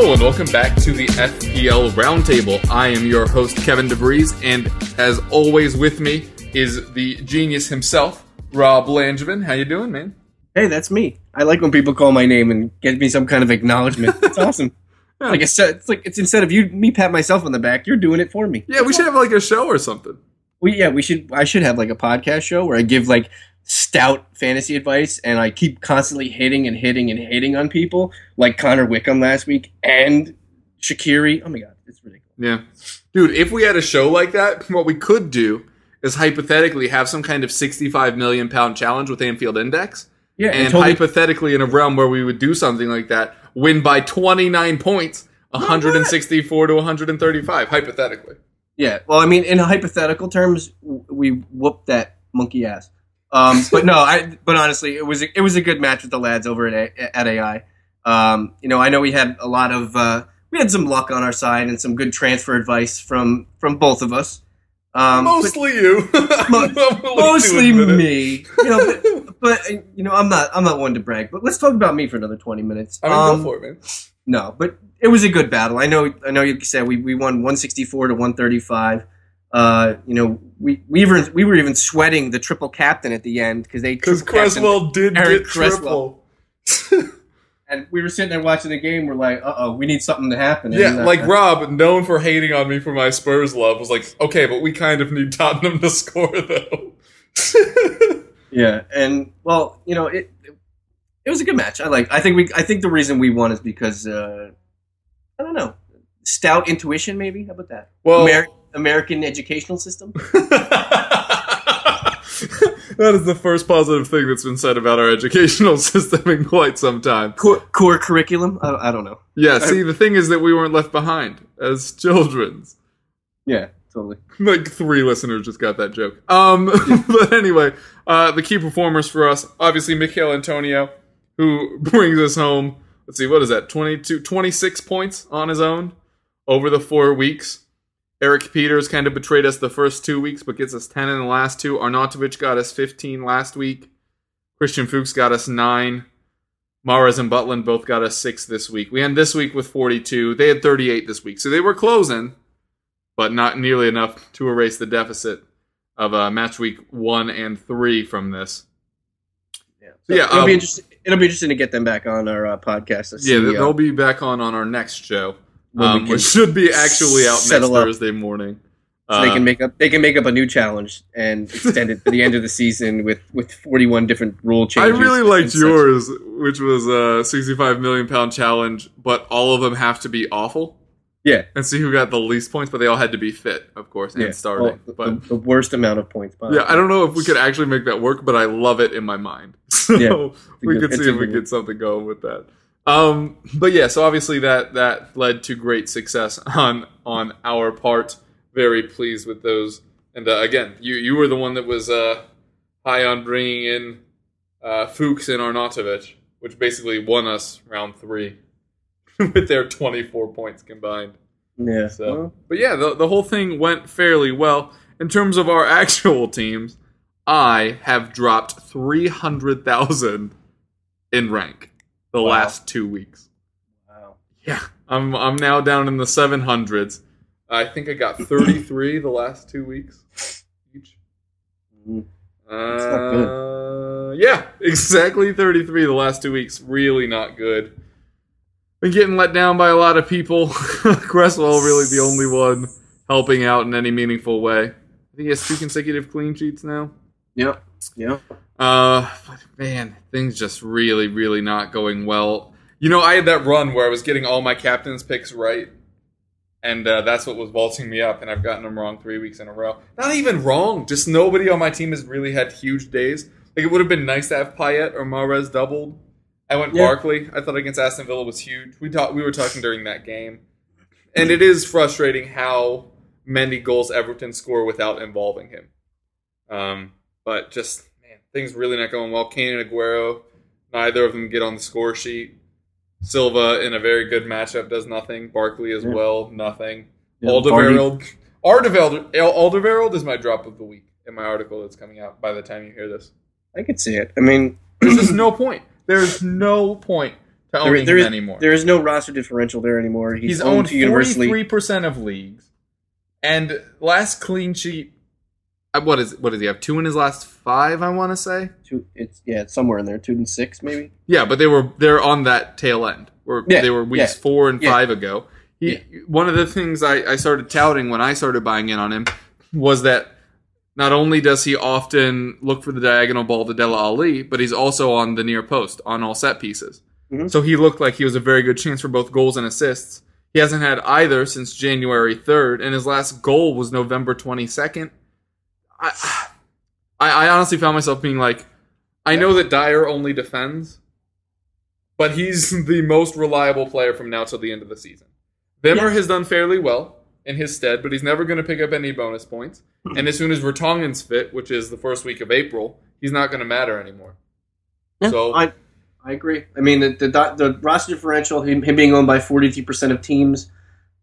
Hello and welcome back to the FPL Roundtable. I am your host Kevin DeVries, and as always with me is the genius himself, Rob Langevin. How you doing, man? Hey, that's me. I like when people call my name and get me some kind of acknowledgement. It's awesome. Like it's, it's like it's instead of you me pat myself on the back, you're doing it for me. Yeah, we should have like a show or something. We yeah, we should. I should have like a podcast show where I give like stout fantasy advice and I keep constantly hitting and hitting and hitting on people like Connor Wickham last week and Shaqiri. Oh my god, it's ridiculous. Yeah, dude. If we had a show like that, what we could do is hypothetically have some kind of sixty-five million pound challenge with Anfield Index. Yeah, and totally- hypothetically, in a realm where we would do something like that, win by twenty-nine points, one hundred and sixty-four to one hundred and thirty-five. Hypothetically. Yeah, well, I mean, in hypothetical terms, we whooped that monkey ass. Um, but no, I. But honestly, it was a, it was a good match with the lads over at A- at AI. Um, you know, I know we had a lot of uh, we had some luck on our side and some good transfer advice from from both of us. Um, Mostly you. Mo- mostly me. You know, but, but you know, I'm not I'm not one to brag. But let's talk about me for another twenty minutes. I mean, Um, go for it, man. no, but it was a good battle. I know. I know you said we, we won 164 to 135. Uh, you know, we we were we were even sweating the triple captain at the end because they Because captained- did Eric get Cresswell. triple. and we were sitting there watching the game. We're like, uh oh, we need something to happen. Yeah, And, uh, like Rob, known for hating on me for my Spurs love, was like, okay, but we kind of need Tottenham to score though. yeah, and well, you know, it, it was a good match. I like. I think we. I think the reason we won is because uh, I don't know, stout intuition. Maybe how about that? Well- American educational system. that is the first positive thing that's been said about our educational system in quite some time. core, core curriculum. I, I don't know. Yeah, see, the thing is that we weren't left behind as children's. Yeah, totally. like three listeners just got that joke. Um, but anyway, uh, the key performers for us, obviously, Michael Antonio, who brings us home. Let's see, what is that? 22, 26 points on his own over the four weeks. Erik Pieters kind of betrayed us the first two weeks, but gets us 10 in the last two. Arnautovic got us 15 last week. Christian Fuchs got us 9. Mahrez and Butland both got us 6 this week. We end this week with 42. They had 38 this week. So they were closing, but not nearly enough to erase the deficit of uh, match week 1 and 3 from this. Yeah, Yeah, It'll um, be interesting. It'll be interesting to get them back on our uh, podcast. Yeah, uh, they'll be back on on our next show, um, which should be actually out next up. Thursday morning. so they Uh, can make up. They can make up a new challenge and extend it to the end of the season with with forty one different rule changes. I really and liked such. yours, which was a 65 million pound challenge, but all of them have to be awful. Yeah, And see who got the least points, but they all had to be fit, of course, and yeah. starting. Well, the, but the, the worst amount of points. Yeah, I don't know if we could actually make that work, but I love it in my mind. So Yeah, we could see if we get something going with that. Um, but yeah, so obviously that that led to great success on on our part. Very pleased with those. And uh, again, you you were the one that was uh, high on bringing in uh, Fuchs and Arnautovic, which basically won us round three with their 24 points combined. Yeah. So, well, but yeah, the, the whole thing went fairly well. In terms of our actual teams, I have dropped 300,000 in rank the Wow. last two weeks. wow. Yeah, I'm, I'm now down in the 700s. I think I got 33 the last two weeks each. Mm. Uh, yeah, exactly 33 the last two weeks. Really not good. Been getting let down by a lot of people. Cresswell really the only one helping out in any meaningful way. I think he has two consecutive clean sheets now. Yep. Yep. Uh, but man, things just really, really not going well. You know, I had that run where I was getting all my captain's picks right, and uh, that's what was vaulting me up. And I've gotten them wrong three weeks in a row. Not even wrong, just nobody on my team has really had huge days. Like it would have been nice to have Payet or Mahrez doubled. I went Yeah. Barkley. I thought against Aston Villa was huge. We talked. We were talking during that game, and it is frustrating how many goals Everton score without involving him. Um, but just things really not going well. Kane and Aguero, neither of them get on the score sheet. Silva in a very good matchup does nothing. Barkley as Yeah. well, nothing. Yeah, Alderweireld, Alderweireld, Alderweireld is my drop of the week in my article that's coming out by the time you hear this. I could see it. I mean, There's just no point. There's no point to there, owning there him is anymore. there is no roster differential there anymore. He's, He's owned to universally. 43% of leagues. And last clean sheet, what is what does he have? Two in his last five, I want to say. Two, it's yeah, it's somewhere in there, two and six maybe. Yeah, but they were they're on that tail end. Where Yeah, they were weeks yeah, four and yeah. five ago. He, One of the things I, I started touting when I started buying in on him was that not only does he often look for the diagonal ball to Dele Alli, but he's also on the near post on all set pieces. Mhm. So he looked like he was a very good chance for both goals and assists. He hasn't had either since January 3rd, and his last goal was November 22nd. I, I, I honestly found myself being like, I know that Dier only defends, but he's the most reliable player from now till the end of the season. Wimmer Yeah. has done fairly well in his stead, but he's never going to pick up any bonus points. Hmm. And as soon as Vertonghen's fit, which is the first week of April, he's not going to matter anymore. So- I I agree. I mean, the the, the roster differential, him, him being owned by forty three percent of teams,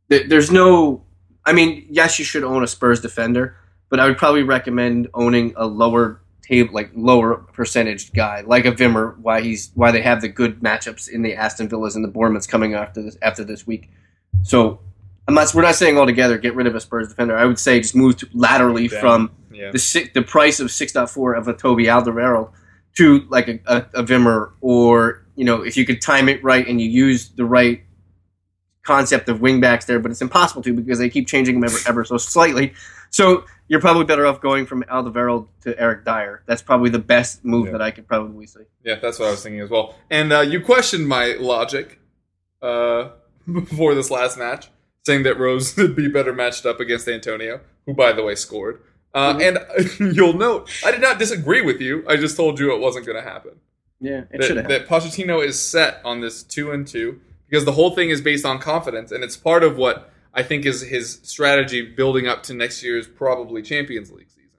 there's no. I mean, yes, you should own a Spurs defender, but I would probably recommend owning a lower table, like lower percentage guy, like a Wimmer. Why he's why they have the good matchups in the Aston Villas and the Bournemouths coming after this after this week. So. I'm not, we're not saying altogether get rid of a Spurs defender. I would say just move to laterally Down. from Yeah. the si- the price of six point four of a Toby Alderweireld to like a, a, a Wimmer, or you know, if you could time it right and you use the right concept of wingbacks there, but it's impossible to because they keep changing them ever, ever so slightly. So you're probably better off going from Alderweireld to Eric Dier. That's probably the best move Yeah. that I could probably see. Yeah, that's what I was thinking as well. And uh, you questioned my logic uh, before this last match, saying that Rose would be better matched up against Antonio, who, by the way, scored. Uh, Mm-hmm. And you'll note, I did not disagree with you. I just told you it wasn't going to happen. Yeah, it should That, have. that Pochettino is set on this two and two because the whole thing is based on confidence, and it's part of what I think is his strategy building up to next year's probably Champions League season,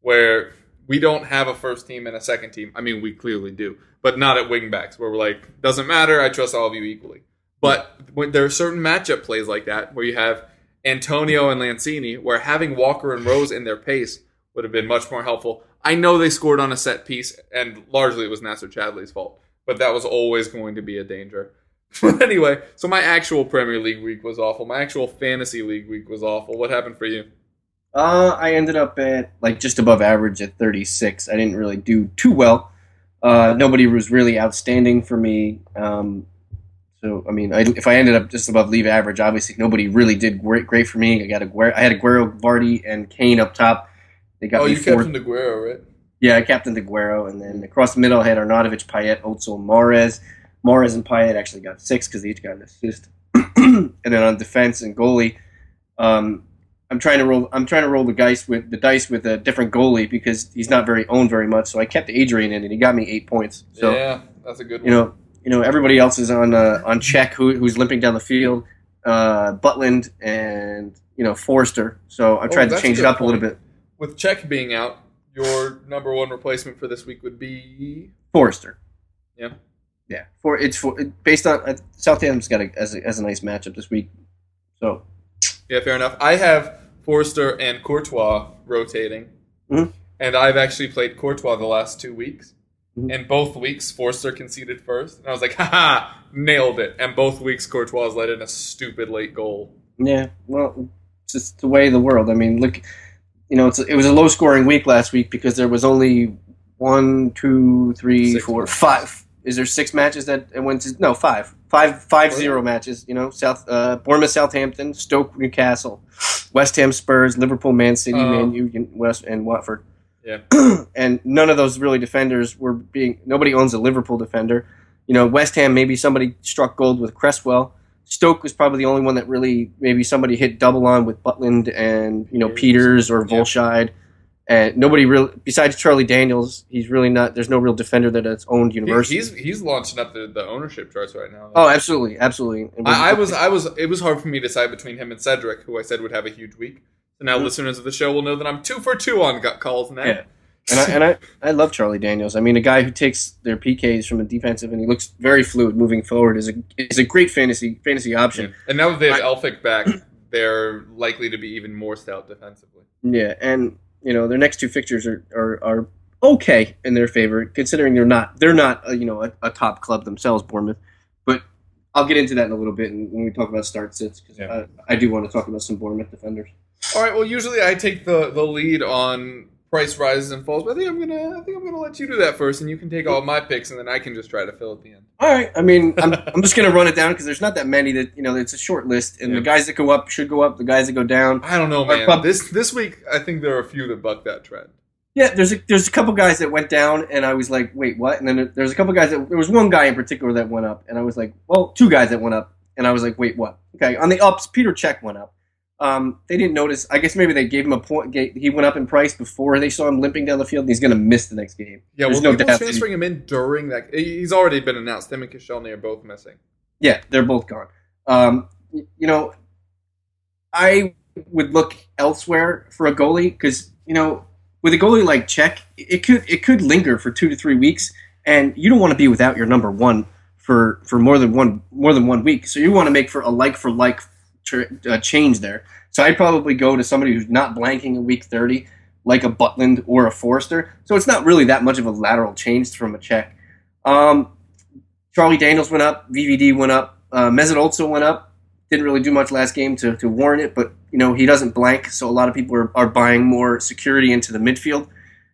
where we don't have a first team and a second team. I mean, we clearly do, but not at wingbacks, where we're like, doesn't matter. I trust all of you equally. But when there are certain matchup plays like that, where you have Antonio and Lanzini, where having Walker and Rose in their pace would have been much more helpful. I know they scored on a set piece, and largely it was Nacer Chadli's fault, but that was always going to be a danger. But anyway, so my actual Premier League week was awful. My actual fantasy league week was awful. What happened for you? Uh, I ended up at like just above average at 36. I didn't really do too well. Uh, nobody was really outstanding for me. Um, so I mean, I, if I ended up just above league average, obviously nobody really did great, great for me. I got Aguero, I had Aguero, Vardy, and Kane up top. They got Oh, you four. captained Aguero, right? Yeah, I captained Aguero, and then across the middle I had Arnautovic, Payet, Otso, Mahrez. Mahrez and Payet actually got six because they each got an assist. and then on defense and goalie, um, I'm trying to roll. I'm trying to roll the dice with the dice with a different goalie because he's not very owned very much. So I kept Adrian in, and he got me eight points. So yeah, that's a good one. you know, you know, everybody else is on uh, on Cech who, who's limping down the field. Uh, Butland and you know Forster. So I Oh, tried to change it up a little bit. With Cech being out, your number one replacement for this week would be Forster. yeah. Yeah, for it's for it, based on uh, Southampton's got a as, a as a nice matchup this week. So Yeah, fair enough. I have Forster and Courtois rotating, Mhm. and I've actually played Courtois the last two weeks. Mhm. And both weeks, Forster conceded first, and I was like, "Haha, nailed it!" And both weeks, Courtois let in a stupid late goal. yeah, well, it's just the way of the world. I mean, look, you know, it's it was a low scoring week last week because there was only one, two, three, Six four, five. Is there six matches that it went to? No, five, five, five Oh, zero matches. You know, South uh, Bournemouth, Southampton, Stoke, Newcastle, West Ham, Spurs, Liverpool, Man City, Oh. Man U, and West and Watford. Yeah. and none of those really defenders were being. Nobody owns a Liverpool defender. You know, West Ham maybe somebody struck gold with Cresswell, Stoke was probably the only one that really maybe somebody hit double on with Butland and you know Pieters or Yeah. And nobody really, besides Charlie Daniels, he's really not. There's no real defender that has owned He- university. he's he's launching up the, the ownership charts right now. oh, absolutely, absolutely. I, I was I was it was hard for me to decide between him and Cedric, who I said would have a huge week. So now Mhm. listeners of the show will know that I'm two for two on gut calls now. Yeah. And I, and I, I love Charlie Daniels. I mean, a guy who takes their PKs from a defensive and he looks very fluid moving forward is a is a great fantasy fantasy option. And now that they have I- Elphick back, they're likely to be even more stout defensively. Yeah, and you know their next two fixtures are are, are okay in their favor, considering they're not they're not uh, you know a, a top club themselves, Bournemouth. But I'll get into that in a little bit and when we talk about start sits because Yeah. I, I do want to talk about some Bournemouth defenders. All right. Well, usually I take the the lead on price rises and falls, but I think I'm gonna I think I'm gonna let you do that first, and you can take all my picks, and then I can just try to fill at the end. All right, I mean I'm I'm just gonna run it down because there's not that many that you know it's a short list, and Yeah. the guys that go up should go up, the guys that go down. I don't know, man. pub- This this week I think there are a few that buck that trend. Yeah, there's a, there's a couple guys that went down, and I was like, wait, what? And then there's a couple guys that there was one guy in particular that went up, and I was like, well, two guys that went up, and I was like, wait, what? Okay, on the ups, Peter Cech went up. Um, they didn't notice. I guess maybe they gave him a point. He went up in price before they saw him limping down the field, and he's going to miss the next game. Yeah, There's well, no doubt transferring him in during that. He's already been announced. Him and Koscielny are both missing. Yeah, they're both gone. Um, you know, I would look elsewhere for a goalie because you know, with a goalie like Cech, it could it could linger for two to three weeks, and you don't want to be without your number one for for more than one more than one week. So you want to make for a like for like uh, change there. So I'd probably go to somebody who's not blanking in week thirty, like a Butland or a Forster. So it's not really that much of a lateral change from a Cech. Um, Charlie Daniels went up, VVD went up, uh, Mesut also went up. Didn't really do much last game to, to warrant it, but you know he doesn't blank, so a lot of people are, are buying more security into the midfield.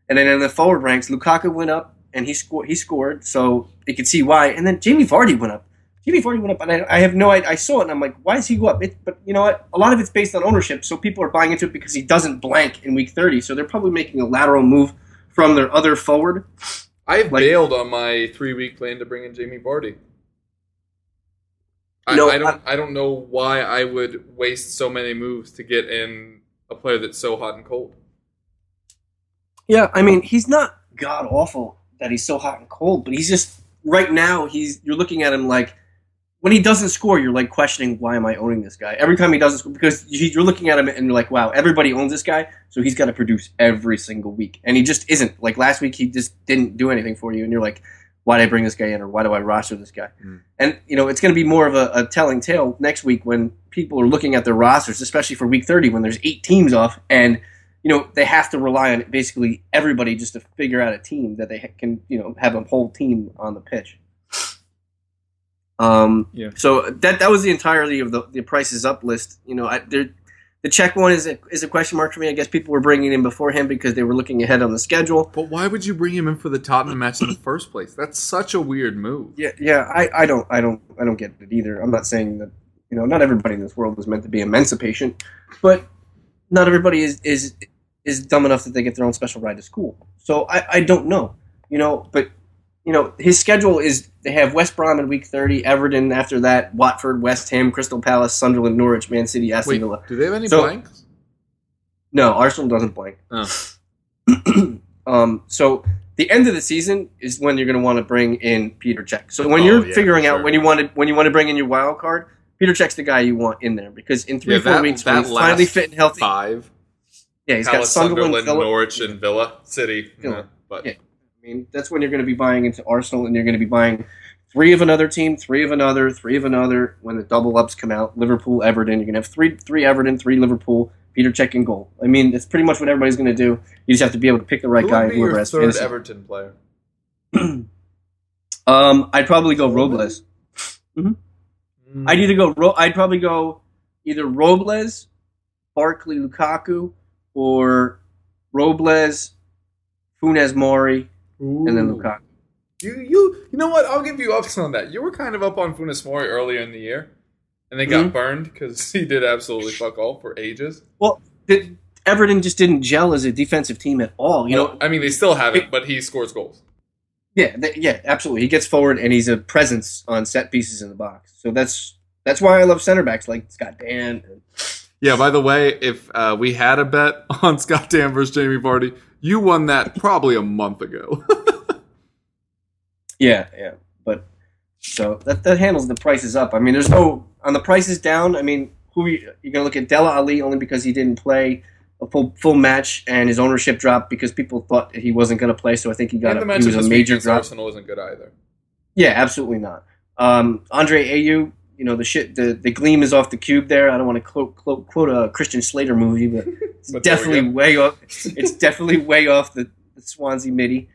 And then in the forward ranks, Lukaku went up and he scored. He scored, so you can see why. And then Jamie Vardy went up. Jamie Vardy went up, and I, I have no idea. I saw it, and I'm like, why does he go up? It, but you know what? A lot of it's based on ownership, so people are buying into it because he doesn't blank in week 30. So they're probably making a lateral move from their other forward. I've Like- bailed on my three week plan to bring in Jamie Vardy. I, No, I don't I don't know why I would waste so many moves to get in a player that's so hot and cold. Yeah, I mean, he's not god awful that he's so hot and cold, but he's just right now. He's you're looking at him like when he doesn't score, you're like questioning why am I owning this guy every time he doesn't score because you- you're looking at him and you're like, wow, everybody owns this guy, so he's got to produce every single week, and he just isn't. Like last week, he just didn't do anything for you, and you're like. Why did I bring this guy in, or why do I roster this guy? Mm. And you know it's going to be more of a, a telling tale next week when people are looking at their rosters, especially for Week 30 when there's eight teams off, and you know they have to rely on basically everybody just to figure out a team that they can you know have a whole team on the pitch. Um, Yeah. So that that was the entirety of the the prices up list. You know, I, the Cech one is a, is a question mark for me. I guess people were bringing him before him because they were looking ahead on the schedule. But why would you bring him in for the Tottenham match in the first place? That's such a weird move. Yeah, yeah. I, I don't I don't I don't get it either. I'm not saying that you know not everybody in this world is meant to be immensa patient, but not everybody is is is dumb enough that they get their own special ride to school. So I, I don't know, you know. But you know his schedule is they have West Brom in week 30, Everton after that, Watford, West Ham, Crystal Palace, Sunderland, Norwich, Man City, Aston Wait, Villa. do they have any So- blanks? No, Arsenal doesn't blank. Oh. um, so the end of the season is when you're going to want to bring in Peter Cech. So when Oh, you're yeah, figuring sure. out when you want to when you want to bring in your wild card, Peter Cech's the guy you want in there because in three Yeah, or four that, weeks when he's finally fit and healthy, five. yeah, he's got Sunderland, Sunderland. Norwich, and Villa City. Villa. Yeah, but Yeah. I mean, that's when you're going to be buying into Arsenal, and you're going to be buying three of another team, three of another, three of another. When the double ups come out, Liverpool, Everton, you're going to have three, three Everton, three Liverpool, Peter Cech in goal. I mean, that's pretty much what everybody's going to do. You just have to be able to pick the right who guy. would be Whoever your has third fantasy. Everton player? um, I'd probably go Robles. Mm. I'd either go. Ro- I'd probably go either Robles, Barkley, Lukaku, or Robles, Funes Mori, and then Lukaku. You you you know what? I'll give you ups on that. You were kind of up on Funes Mori earlier in the year, and they got Mhm. burned because he did absolutely fuck all for ages. Well, the, Everton just didn't gel as a defensive team at all. You know, I mean, they still have it, it- but he scores goals. yeah, th- yeah, absolutely. He gets forward and he's a presence on set pieces in the box. So that's That's why I love center backs like Scott Dann. Yeah, by the way, if uh, we had a bet on Scott Dann versus Jamie Vardy, you won that probably a month ago. Yeah, yeah. But so that that handles the prices up. I mean, there's no on the prices down. I mean, who you, you're gonna look at Dele Alli only because he didn't play a full full match and his ownership dropped because people thought he wasn't gonna play. So I think he got and the a, match he was a major drop. Arsenal isn't good either. Yeah, absolutely not. Um, Andre Ayew, you know the shit. The, the gleam is off the cube there. I don't want to quote, quote, quote a Christian Slater movie, but it's But definitely way off. It's definitely way off the, the Swansea midi.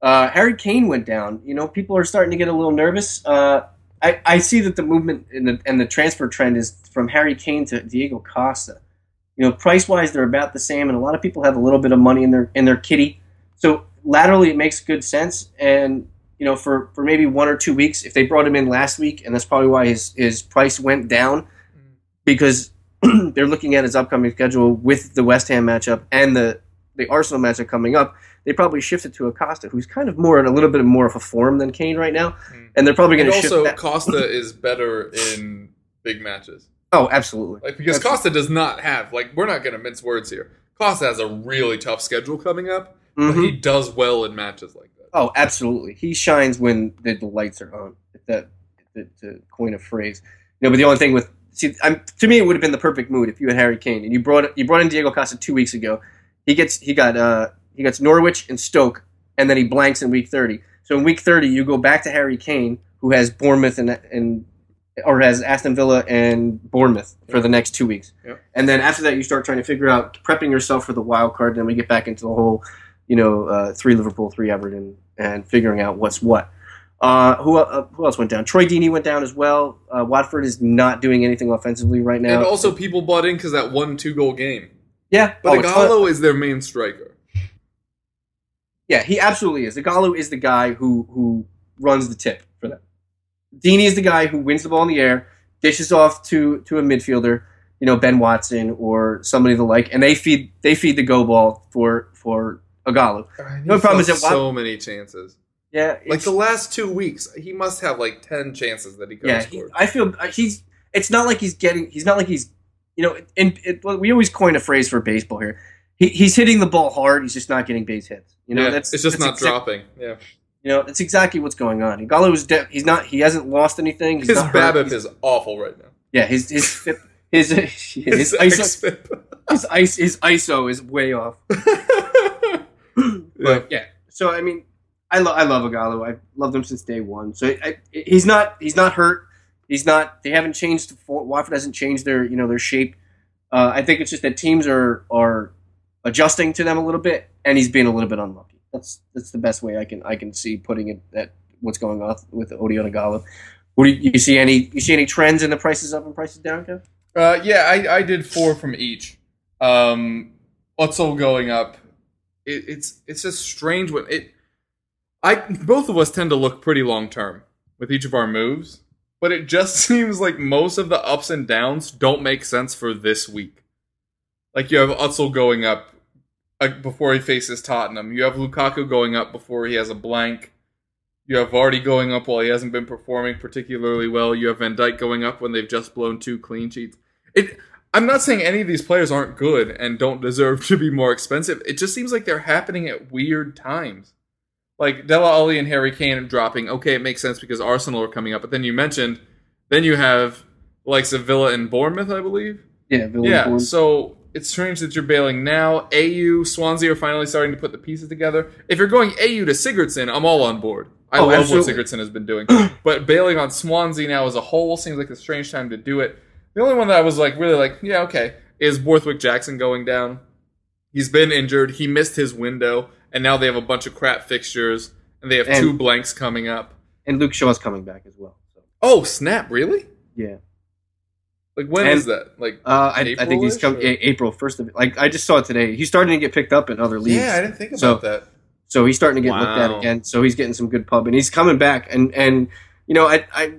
Uh, Harry Kane went down. You know, people are starting to get a little nervous. Uh, I, I see that the movement and the, and the transfer trend is from Harry Kane to Diego Costa. You know, price wise, they're about the same, and a lot of people have a little bit of money in their in their kitty. So laterally, it makes good sense. And you know, for, for maybe one or two weeks, if they brought him in last week, and that's probably why his his price went down, because they're looking at his upcoming schedule with the West Ham matchup and the the Arsenal matchup coming up. They probably shifted to Acosta, who's kind of more in a little bit more of a form than Kane right now, Mm. and they're probably going to shift also. Costa is better in big matches. oh, absolutely. Like because Absolutely. Costa does not have like we're not going to mince words here. Costa has a really tough schedule coming up, Mhm. but he does well in matches like. Oh, absolutely. He shines when the, the lights are on. If that to, to coin a phrase, you know. But the only thing with see, I'm, to me, it would have been the perfect mood if you had Harry Kane and you brought you brought in Diego Costa two weeks ago. He gets he got uh he gets Norwich and Stoke, and then he blanks in week thirty. So in week thirty, you go back to Harry Kane, who has Bournemouth and and or has Aston Villa and Bournemouth for the next two weeks. Yeah. And then after that, you start trying to figure out prepping yourself for the wild card. Then we get back into the whole, you know, uh, three Liverpool, three Everton, and figuring out what's what. Uh, who uh, who else went down? Troy Deeney went down as well. Uh, Watford is not doing anything offensively right now. And also, people bought in because that one two goal game. yeah, But oh. Ighalo is their main striker. Yeah, he absolutely is. Ighalo is the guy who who runs the tip for them. Deeney is the guy who wins the ball in the air, dishes off to to a midfielder, you know, Ben Watson or somebody the like, and they feed they feed the go ball for for Ighalo. No problem is that so many chances. Yeah, Like the last two weeks, he must have like ten chances that he could yeah. He. I feel uh, he's. It's not like he's getting. He's not like he's. You know, and it, we always coin a phrase for baseball here. He, he's hitting the ball hard. He's just not getting base hits. You know, yeah, that's it's just that's not exact- dropping. Yeah, You know, that's exactly what's going on. Ighalo is. De- he's not. He hasn't lost anything. He's his. BABIP is awful right now. Yeah, his his FIP- his his, His ISO, his, ice, his ISO is way off. But yeah, so I mean, I love I love Ighalo. I've loved him since day one. So I, he's not he's not hurt. He's not. They haven't changed. Watford hasn't changed their you know their shape. Uh, I think it's just that teams are are adjusting to them a little bit, and he's being a little bit unlucky. That's that's the best way I can I can see putting it that what's going on with Odion Ighalo. What do you, you see any you see any trends in the prices up and prices down, Kev? Uh, yeah, I, I did four from each. Um, Özil going up. It, it's it's just strange when it. I both of us tend to look pretty long term with each of our moves, but it just seems like most of the ups and downs don't make sense for this week. Like you have Özil going up uh, before he faces Tottenham. You have Lukaku going up before he has a blank. You have Vardy going up while he hasn't been performing particularly well. You have Van Dijk going up when they've just blown two clean sheets. It. I'm not saying any of these players aren't good and don't deserve to be more expensive. It just seems like they're happening at weird times. Like Dele Alli and Harry Kane dropping. Okay, it makes sense because Arsenal are coming up. But then you mentioned, then you have the likes of Villa and Bournemouth, I believe. Yeah, Villa Yeah, so it's strange that you're bailing now. Ayew, Swansea are finally starting to put the pieces together. If you're going Ayew to Sigurdsson, I'm all on board. I Oh, love absolutely. what Sigurdsson has been doing. but bailing on Swansea now as a whole seems like a strange time to do it. The only one that I was like really like, yeah, okay, is Borthwick Jackson going down. He's been injured. He missed his window, and now they have a bunch of crap fixtures, and they have And- two blanks coming up. and Luke Shaw's coming back as well. So Oh snap! Really? yeah. Like when And- is that? Like Uh, I, I think he's A- April first of like I just saw it today. He's starting to get picked up in other leagues. yeah, I didn't think about So- that. so he's starting to get looked at again. So he's getting some good pub, and he's coming back. And and you know I I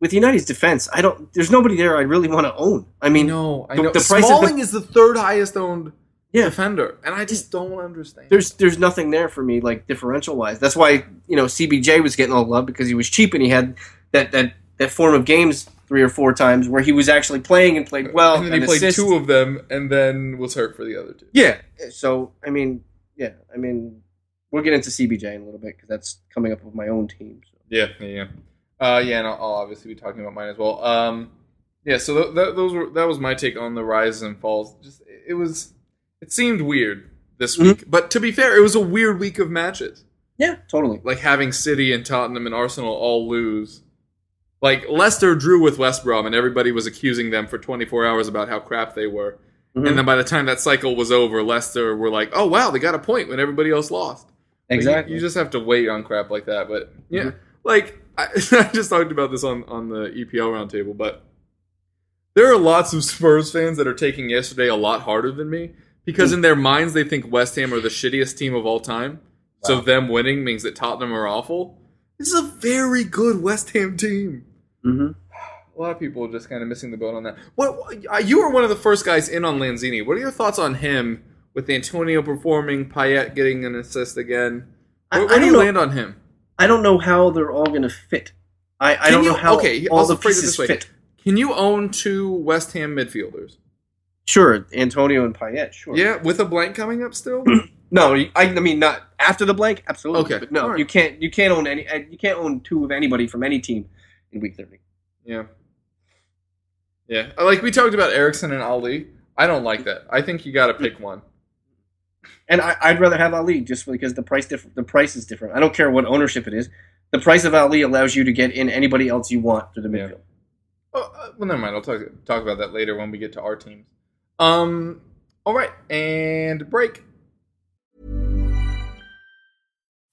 with United's defense, I don't. There's nobody there I really want to own. I mean, no, I the- know. the price of Smalling the- is the third highest owned Yeah. defender, and I just don't understand. there's there's nothing there for me like differential wise. That's why you know CBJ was getting all love because he was cheap and he had that that that form of games three or four times where he was actually playing and played well. and then he played assist. two of them, and then was hurt for the other two. Yeah. So I mean, yeah, I mean, we'll get into CBJ in a little bit because that's coming up with my own team. So. Yeah, yeah, yeah. Uh, yeah, and I'll, I'll obviously be talking about mine as well. Um, yeah, so th- th- those were that was my take on the rises and falls. Just it was, it seemed weird this Mhm. week, but to be fair, it was a weird week of matches. Yeah, totally. Like having City and Tottenham and Arsenal all lose. Like Leicester drew with West Brom, and everybody was accusing them for 24 hours about how crap they were. Mhm. And then by the time that cycle was over, Leicester were like, "Oh wow, they got a point when everybody else lost." Like, you- exactly. you, just have to wait on crap like that. But yeah, Mhm. like I, I just talked about this on on the EPL roundtable, but there are lots of Spurs fans that are taking yesterday a lot harder than me because in their minds they think West Ham are the shittiest team of all time. So them winning means that Tottenham are awful. This is a very good West Ham team. hmm A lot of people are just kind of missing the boat on that. What uh, you were one of the first guys in on Lanzini. What are your thoughts on him with Antonio performing, Payet getting an assist again? I- Where, I where do you know. land on him? I don't know how they're all going to fit. I, I Can don't you- know how okay, all also the phrase it pieces this way. fit. Can you own two West Ham midfielders? Sure, Antonio and Payet. Sure. Yeah, with a blank coming up still. No, you- I, I mean not after the blank. Absolutely. Okay, But no, you can't. You can't own any. uh, You can't own two of anybody from any team in week thirty. yeah, yeah. Uh, Like we talked about Eriksen and Alli. I don't like that. I think you got to pick one. And I, I'd rather have Alli just because the price different. The price is different. I don't care what ownership it is. The price of Alli allows you to get in anybody else you want through the Yeah. midfield. Oh, uh, well, never mind. I'll talk talk about that later when we get to our teams. Um. All right, and break.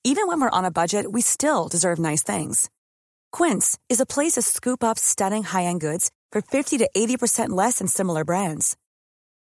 Even when we're on a budget, we still deserve nice things. Quince is a place to scoop up stunning high-end goods for 50 to 80% less than similar brands.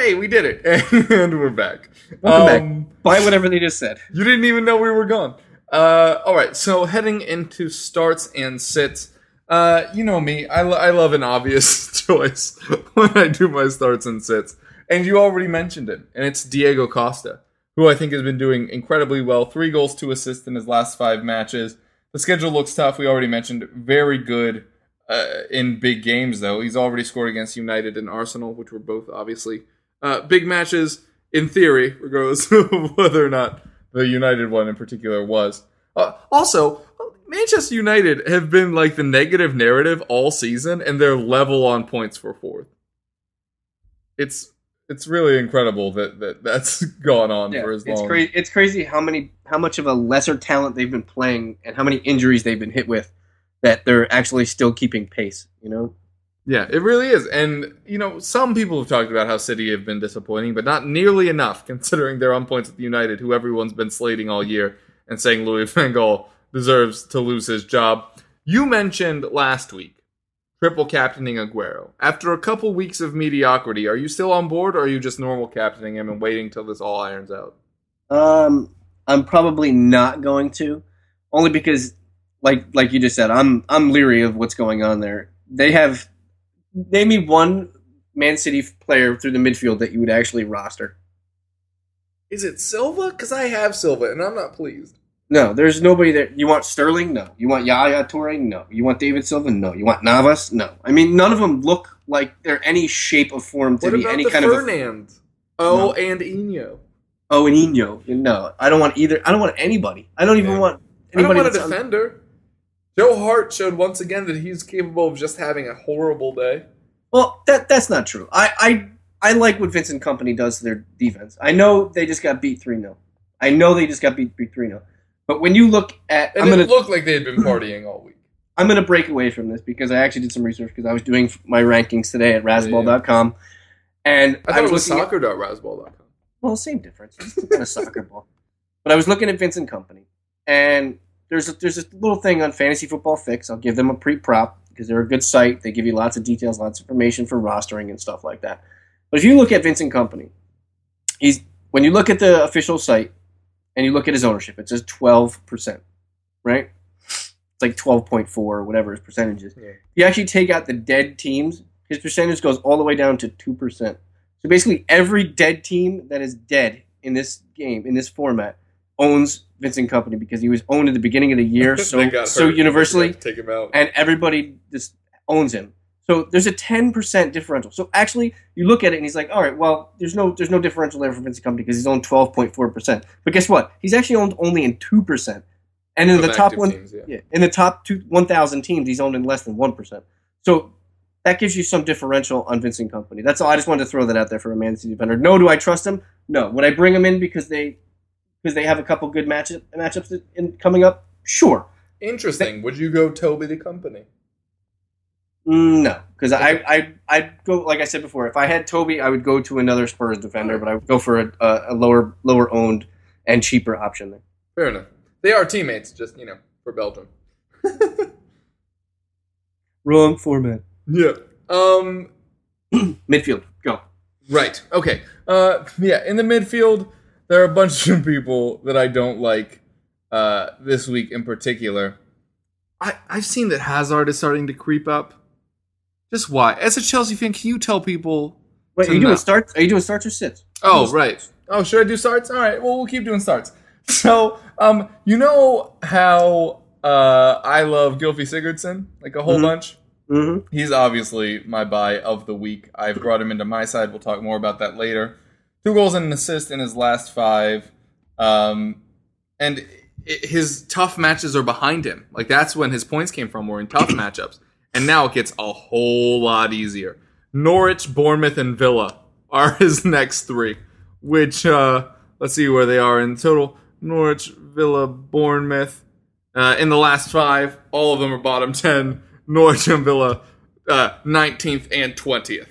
Hey, we did it, and we're back. Welcome back. Buy whatever they just said. You didn't even know we were gone. Uh, all right, so heading into starts and sits. Uh, you know me, I, lo- I love an obvious choice when I do my starts and sits. And you already mentioned it, and it's Diego Costa, who I think has been doing incredibly well. Three goals, two assists in his last five matches. The schedule looks tough. We already mentioned very good uh, in big games, though. He's already scored against United and Arsenal, which were both obviously uh, big matches in theory, regardless of whether or not the United one in particular was. Uh, also, Manchester United have been like the negative narrative all season, and they're level on points for fourth. It's it's really incredible that, that that's gone on Yeah, for as it's long. crazy. It's crazy how many, how much of a lesser talent they've been playing, and how many injuries they've been hit with, that they're actually still keeping pace. You know. Yeah, it really is. And, you know, some people have talked about how City have been disappointing, but not nearly enough considering they're on points with United, who everyone's been slating all year and saying Louis Van Gaal deserves to lose his job. You mentioned last week triple captaining Aguero. After a couple weeks of mediocrity, are you still on board or are you just normal captaining him and waiting till this all irons out? Um, I'm probably not going to, only because, like like you just said, I'm I'm leery of what's going on there. They have name me one Man City player through the midfield that you would actually roster. Is it Silva? Because I have Silva and I'm not pleased. No, there's nobody there. You want Sterling? No. You want Yaya Toure? No. You want David Silva? No. You want Navas? No. I mean, none of them look like they're any shape of form to What be any kind of. A, Fernand? oh, No. and Eno. oh, and Eno. No, I don't want either. I don't want anybody. I don't even Yeah. want I don't want a defender. Joe Hart showed once again that he's capable of just having a horrible day. Well, that that's not true. I, I I like what Vincent Kompany does to their defense. I know they just got beat three 0 I know they just got beat three 0 But when you look at, And I'm it gonna looked like they had been partying all week. I'm gonna break away from this because I actually did some research because I was doing my rankings today at Razzball.com, and I thought it was looking at- soccer.razzball.com. well, same difference. It's still kind of soccer ball. But I was looking at Vincent Kompany, and there's a, there's a little thing on Fantasy Football Fix. I'll give them a pre-prop because they're a good site. They give you lots of details, lots of information for rostering and stuff like that. But if you look at Vincent Kompany, he's when you look at the official site and you look at his ownership, it says 12 percent, right? It's like 12.4 or whatever his percentage is. Yeah. If you actually take out the dead teams, his percentage goes all the way down to two percent. So basically, every dead team that is dead in this game, in this format, owns Vincent Kompany because he was owned at the beginning of the year so so universally, They had to take him out. and everybody just owns him. So there's a ten percent differential. So actually, you look at it and he's like, all right, well, there's no there's no differential there for Vincent Kompany because he's owned twelve point four percent. But guess what? He's actually owned only in two percent. And in the top one, teams, yeah. yeah, in the top two one thousand teams, he's owned in less than one percent. So that gives you some differential on Vincent Kompany. That's all. I just wanted to throw that out there for a Man City defender. No, do I trust him? No. Would I bring him in because they because they have a couple good matchup matchups in, coming up? Sure. Interesting. Would you go Toby the company? Mm, No, because I I I'd go like I said before. If I had Toby, I would go to another Spurs defender, but I would go for a, a, a lower lower owned and cheaper option. There. Fair enough. They are teammates, just you know, for Belgium. Wrong format. Yeah. Um. Midfield, go. Right. Okay. Uh. Yeah. In the midfield, there are a bunch of people that I don't like. Uh. This week in particular, I I've seen that Hazard is starting to creep up. Just why? As a Chelsea fan, can you tell people? Wait, are you doing not- starts? Are you doing starts or sits? Oh, right. Oh, should I do starts? All right. Well, we'll keep doing starts. So, um, you know how uh I love Gylfi Sigurdsson like a whole Mhm. bunch. Mm-hmm. He's obviously my buy of the week. I've brought him into my side. We'll talk more about that later. Two goals and an assist in his last five, um, and i his tough matches are behind him. Like that's when his points came from. Were in tough matchups, and now it gets a whole lot easier. Norwich, Bournemouth, and Villa are his next three. Which uh, let's see where they are in total. Norwich, Villa, Bournemouth. Uh, in the last five, all of them are bottom ten. Norwich and Villa, uh, 19th and 20th.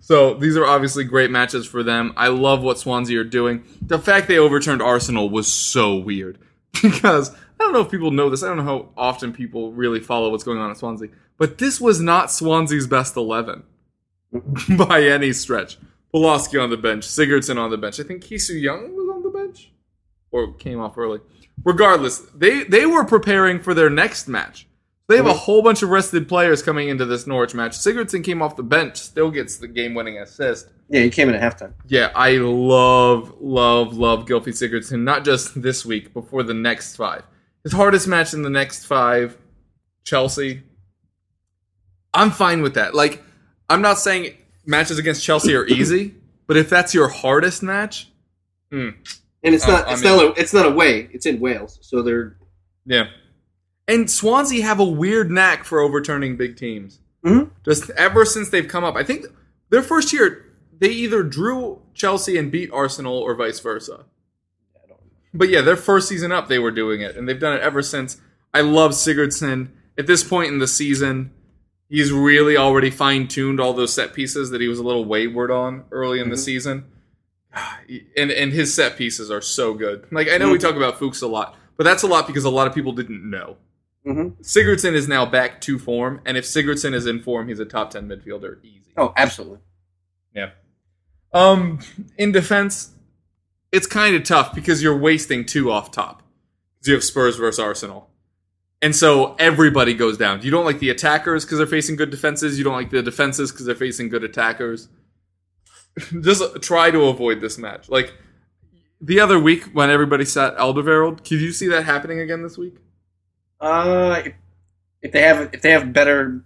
So these are obviously great matches for them. I love what Swansea are doing. The fact they overturned Arsenal was so weird because I don't know if people know this. I don't know how often people really follow what's going on at Swansea, but this was not Swansea's best 11 by any stretch. Pulaski on the bench, Sigurdsson on the bench. I think Ki Sung-yueng was on the bench or came off early. Regardless, they they were preparing for their next match. They have a whole bunch of rested players coming into this Norwich match. Sigurdsson came off the bench, still gets the game-winning assist. Yeah, he came in at halftime. Yeah, I love, love, love Gylfi Sigurdsson. Not just this week, but for the next five. His hardest match in the next five, Chelsea. I'm fine with that. Like, I'm not saying matches against Chelsea are easy, but if that's your hardest match, hmm, And it's not I it's mean- not a, it's not away. It's in Wales, so they're yeah. And Swansea have a weird knack for overturning big teams. Mhm. Just ever since they've come up, I think their first year they either drew Chelsea and beat Arsenal or vice versa. But yeah, their first season up, they were doing it, and they've done it ever since. I love Sigurdsson. At this point in the season, he's really already fine tuned all those set pieces that he was a little wayward on early in the season. And and his set pieces are so good. Like I know we talk about Fuchs a lot, but that's a lot because a lot of people didn't know. Mhm. Sigurdsson is now back to form, and if Sigurdsson is in form, he's a top ten midfielder easy. oh, absolutely. Yeah. Um, in defense, it's kind of tough because you're wasting two off top. You have Spurs versus Arsenal. And so everybody goes down. You don't like the attackers because they're facing good defenses. You don't like the defenses because they're facing good attackers. Just try to avoid this match. Like the other week when everybody sat Alderweireld, could you see that happening again this week? Uh, if, if they have if they have better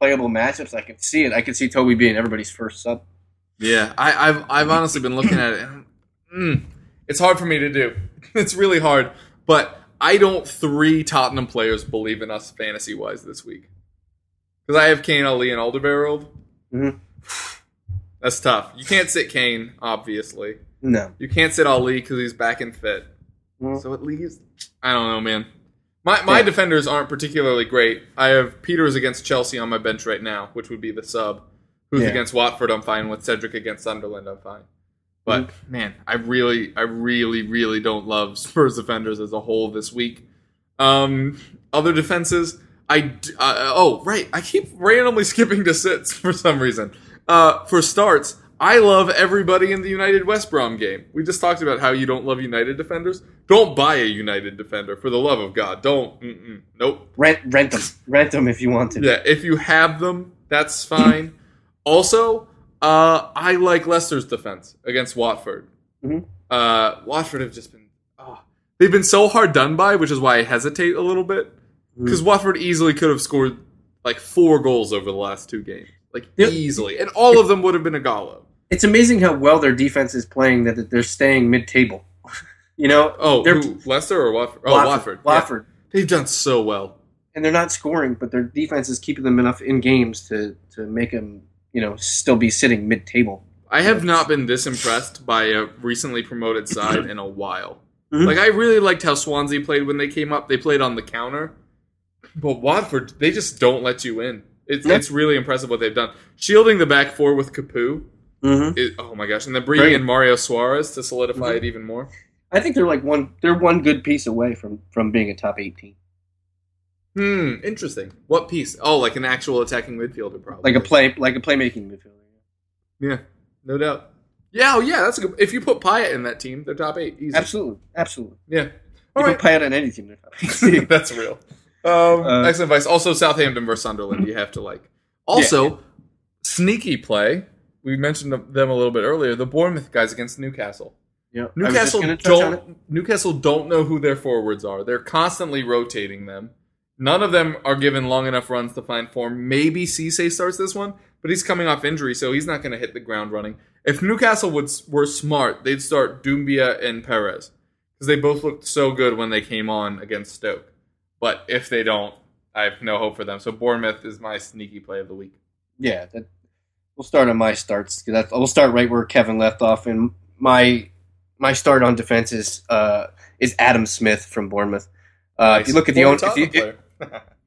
playable matchups, I can see it. I can see Toby being everybody's first sub. Yeah, I, I've I've honestly been looking at it. And, mm, it's hard for me to do. It's really hard. But I don't three Tottenham players believe in us fantasy wise this week because I have Kane, Alli, and Alderweireld. Mhm. That's tough. You can't sit Kane, obviously. No. You can't sit Alli because he's back and fit. Mm. So it leaves. I don't know, man. My my Yeah. defenders aren't particularly great. I have Pieters against Chelsea on my bench right now, which would be the sub. Who's Yeah. against Watford? I'm fine with Cedric against Sunderland. I'm fine. But man, I really, I really, really don't love Spurs defenders as a whole this week. Um, other defenses, I uh, oh right, I keep randomly skipping to sits for some reason. Uh, for starts, I love everybody in the United West Brom game. We just talked about how you don't love United defenders. Don't buy a United defender for the love of God. Don't. Mm-mm, nope. Rent rent them. Rent them if you want to. Yeah, if you have them, that's fine. also, uh, I like Leicester's defense against Watford. Mhm. Uh, Watford have just been, oh, they've been so hard done by, which is why I hesitate a little bit. Because Watford easily could have scored like four goals over the last two games, like Yep. easily, and all of them would have been Ighalo. It's amazing how well their defense is playing that that they're staying mid table. you know? Oh, they're who, Leicester or Watford? Oh, Watford. Yeah. Watford. They've done so well. And they're not scoring, but their defense is keeping them enough in games to to make them, you know, still be sitting mid table. I have not been this impressed by a recently promoted side in a while. Mhm. Like I really liked how Swansea played when they came up. They played on the counter, but Watford they just don't let you in. It's Yeah. it's really impressive what they've done. Shielding the back four with Capoue. Mm-hmm. Is, oh my gosh! And then bringing Great. in Mario Suarez to solidify Mhm. it even more. I think they're like one they're one good piece away from from being a top eighteen. Hmm. Interesting. What piece? Oh, like an actual attacking midfielder, probably. Like a play like a playmaking midfielder. Yeah, no doubt. Yeah, oh yeah, that's a good. If you put Payet in that team, they're top eight. Easy. Absolutely. Absolutely. Yeah. You All can right. it on any team they're top eight. That's real. Um, Uh, excellent advice. Also, Southampton versus Sunderland. You have to like. Also, sneaky play. We mentioned them a little bit earlier. The Bournemouth guys against Newcastle. Yeah. I was just Newcastle gonna touch on it. don't. Newcastle don't know who their forwards are. They're constantly rotating them. None of them are given long enough runs to find form. Maybe Cisse starts this one, but he's coming off injury, so he's not going to hit the ground running. If Newcastle would, were smart, they'd start Doumbia and Perez because they both looked so good when they came on against Stoke. But if they don't, I have no hope for them. So Bournemouth is my sneaky play of the week. Yeah, that, we'll start on my starts. That's, we'll start right where Kevin left off, and my my start on defense is uh, is Adam Smith from Bournemouth. Uh, If you look at the own, if you,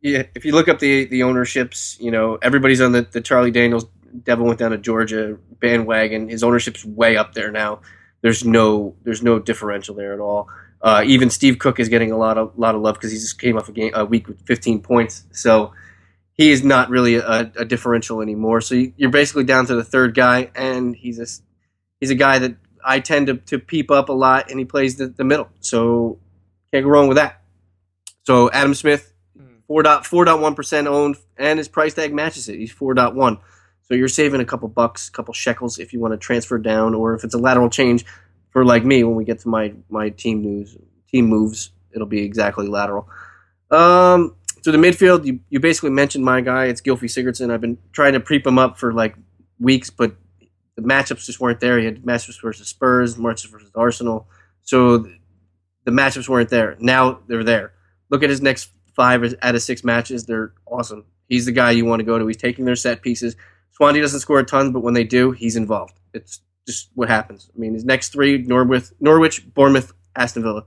yeah, if you look up the the ownerships, you know everybody's on the, the Charlie Daniels. Devil went down to Georgia bandwagon. His ownership's way up there now. There's no there's no differential there at all. Uh, even Steve Cook is getting a lot of lot of love because he just came off a game a week with 15 points. So he is not really a, a differential anymore. So you, you're basically down to the third guy, and he's a he's a guy that I tend to, to peep up a lot, and he plays the, the middle. So can't go wrong with that. So Adam Smith, four dot four dot one percent owned, and his price tag matches it. He's four dot one. So you're saving a couple bucks, a couple shekels if you want to transfer down, or if it's a lateral change for like me when we get to my my team news, team moves, it'll be exactly lateral. Um, so the midfield, you, you basically mentioned my guy. It's Gylfi Sigurdsson. I've been trying to preep him up for like weeks, but the matchups just weren't there. He had matchups versus Spurs, matchups versus Arsenal. So th- the matchups weren't there. Now they're there. Look at his next five out of six matches. They're awesome. He's the guy you want to go to. He's taking their set pieces. Swansea doesn't score a ton, but when they do, he's involved. It's just what happens. I mean, his next three: Norwich, Norwich, Bournemouth, Aston Villa.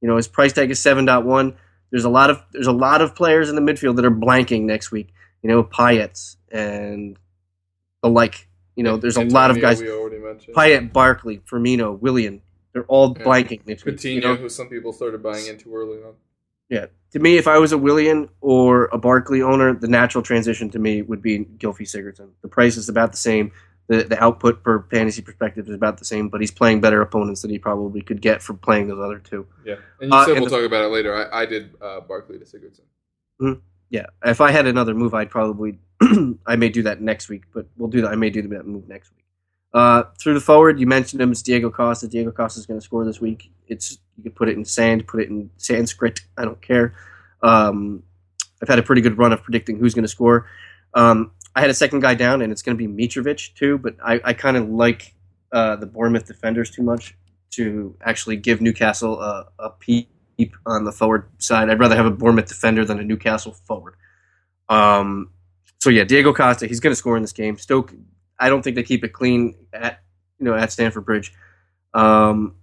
You know, his price tag is seven point one. There's a lot of there's a lot of players in the midfield that are blanking next week. You know, Payets and the like. You know, there's a lot of guys. Payet, Barkley, Firmino, Willian. They're all blanking next week. You know, who some people started buying into early on. yeah. To me, if I was a Willian or a Barkley owner, the natural transition to me would be Gylfi Sigurdsson. The price is about the same. The the output per fantasy perspective is about the same, but he's playing better opponents than he probably could get from playing those other two. Yeah, and you Uh, said and we'll the- talk about it later. I, I did uh, Barkley to Sigurdsson. Yeah. If I had another move, I'd probably I may do that next week, but we'll do that. I may do that move next week. Uh, through the forward, you mentioned him. It's Diego Costa. Diego Costa is going to score this week. It's you can put it in sand, put it in Sanskrit. I don't care. Um, I've had a pretty good run of predicting who's going to score. Um, I had a second guy down, and it's going to be Mitrovic too. But I, I kind of like uh, the Bournemouth defenders too much to actually give Newcastle a, a peep on the forward side. I'd rather have a Bournemouth defender than a Newcastle forward. Um, so yeah, Diego Costa, he's going to score in this game. Stoke, I don't think they keep it clean at you know at Stamford Bridge. Um,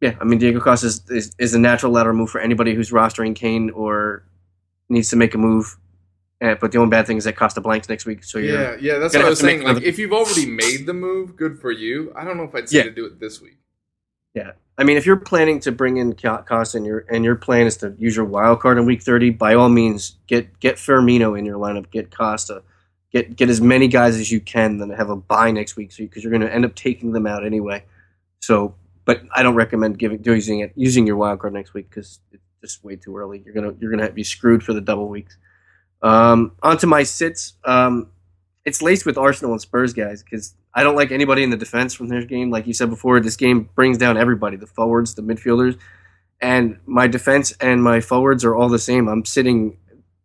yeah, I mean Diego Costa is, is, is a natural lateral move for anybody who's rostering Kane or needs to make a move. Uh, but the only bad thing is that Costa blanks next week, so you're Yeah, yeah, that's what I was saying. Like, if you've already made the move, good for you. I don't know if I'd say Yeah. to do it this week. Yeah, I mean, if you're planning to bring in Costa and your and your plan is to use your wild card in week thirty, by all means, get get Firmino in your lineup, get Costa, get get as many guys as you can, then have a buy next week, so because you're going to end up taking them out anyway. So, but I don't recommend giving using it using your wild card next week because it's just way too early. You're gonna you're gonna be screwed for the double weeks. Um, onto my sits. Um, it's laced with Arsenal and Spurs guys because I don't like anybody in the defense from their game. Like you said before, this game brings down everybody the forwards, the midfielders, and my defense and my forwards are all the same. I'm sitting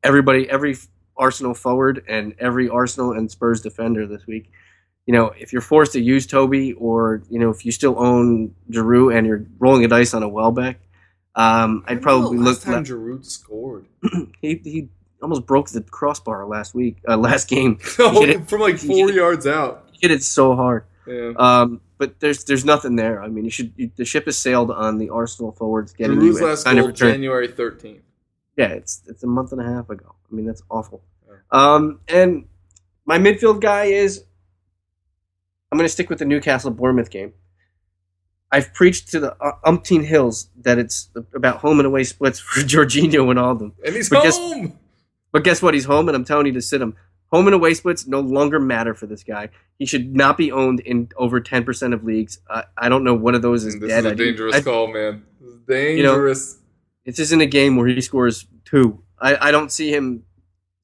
everybody, every Arsenal forward and every Arsenal and Spurs defender this week. You know, if you're forced to use Toby or, you know, if you still own Giroud and you're rolling a dice on a Welbeck, um, I'd probably look. last time Giroud scored. he, he almost broke the crossbar last week, uh, last game. it- From like four hit it- yards out. Hit it so hard. Yeah. Um, but there's there's nothing there. I mean, you should you, the ship has sailed on the Arsenal forwards getting Giroud's you last goal. January 13th. Yeah, it's it's a month and a half ago. I mean, that's awful. Um, and my midfield guy is I'm going to stick with the Newcastle Bournemouth game. I've preached to the uh, umpteen hills that it's about home and away splits for Georginio Wijnaldum. And he's But guess- home! But guess what? He's home, and I'm telling you to sit him. Home and away splits no longer matter for this guy. He should not be owned in over 10% of leagues. I I don't know one of those is this dead. is a dangerous I- call, man. This is know, dangerous. This isn't a game where he scores two. I, I don't see him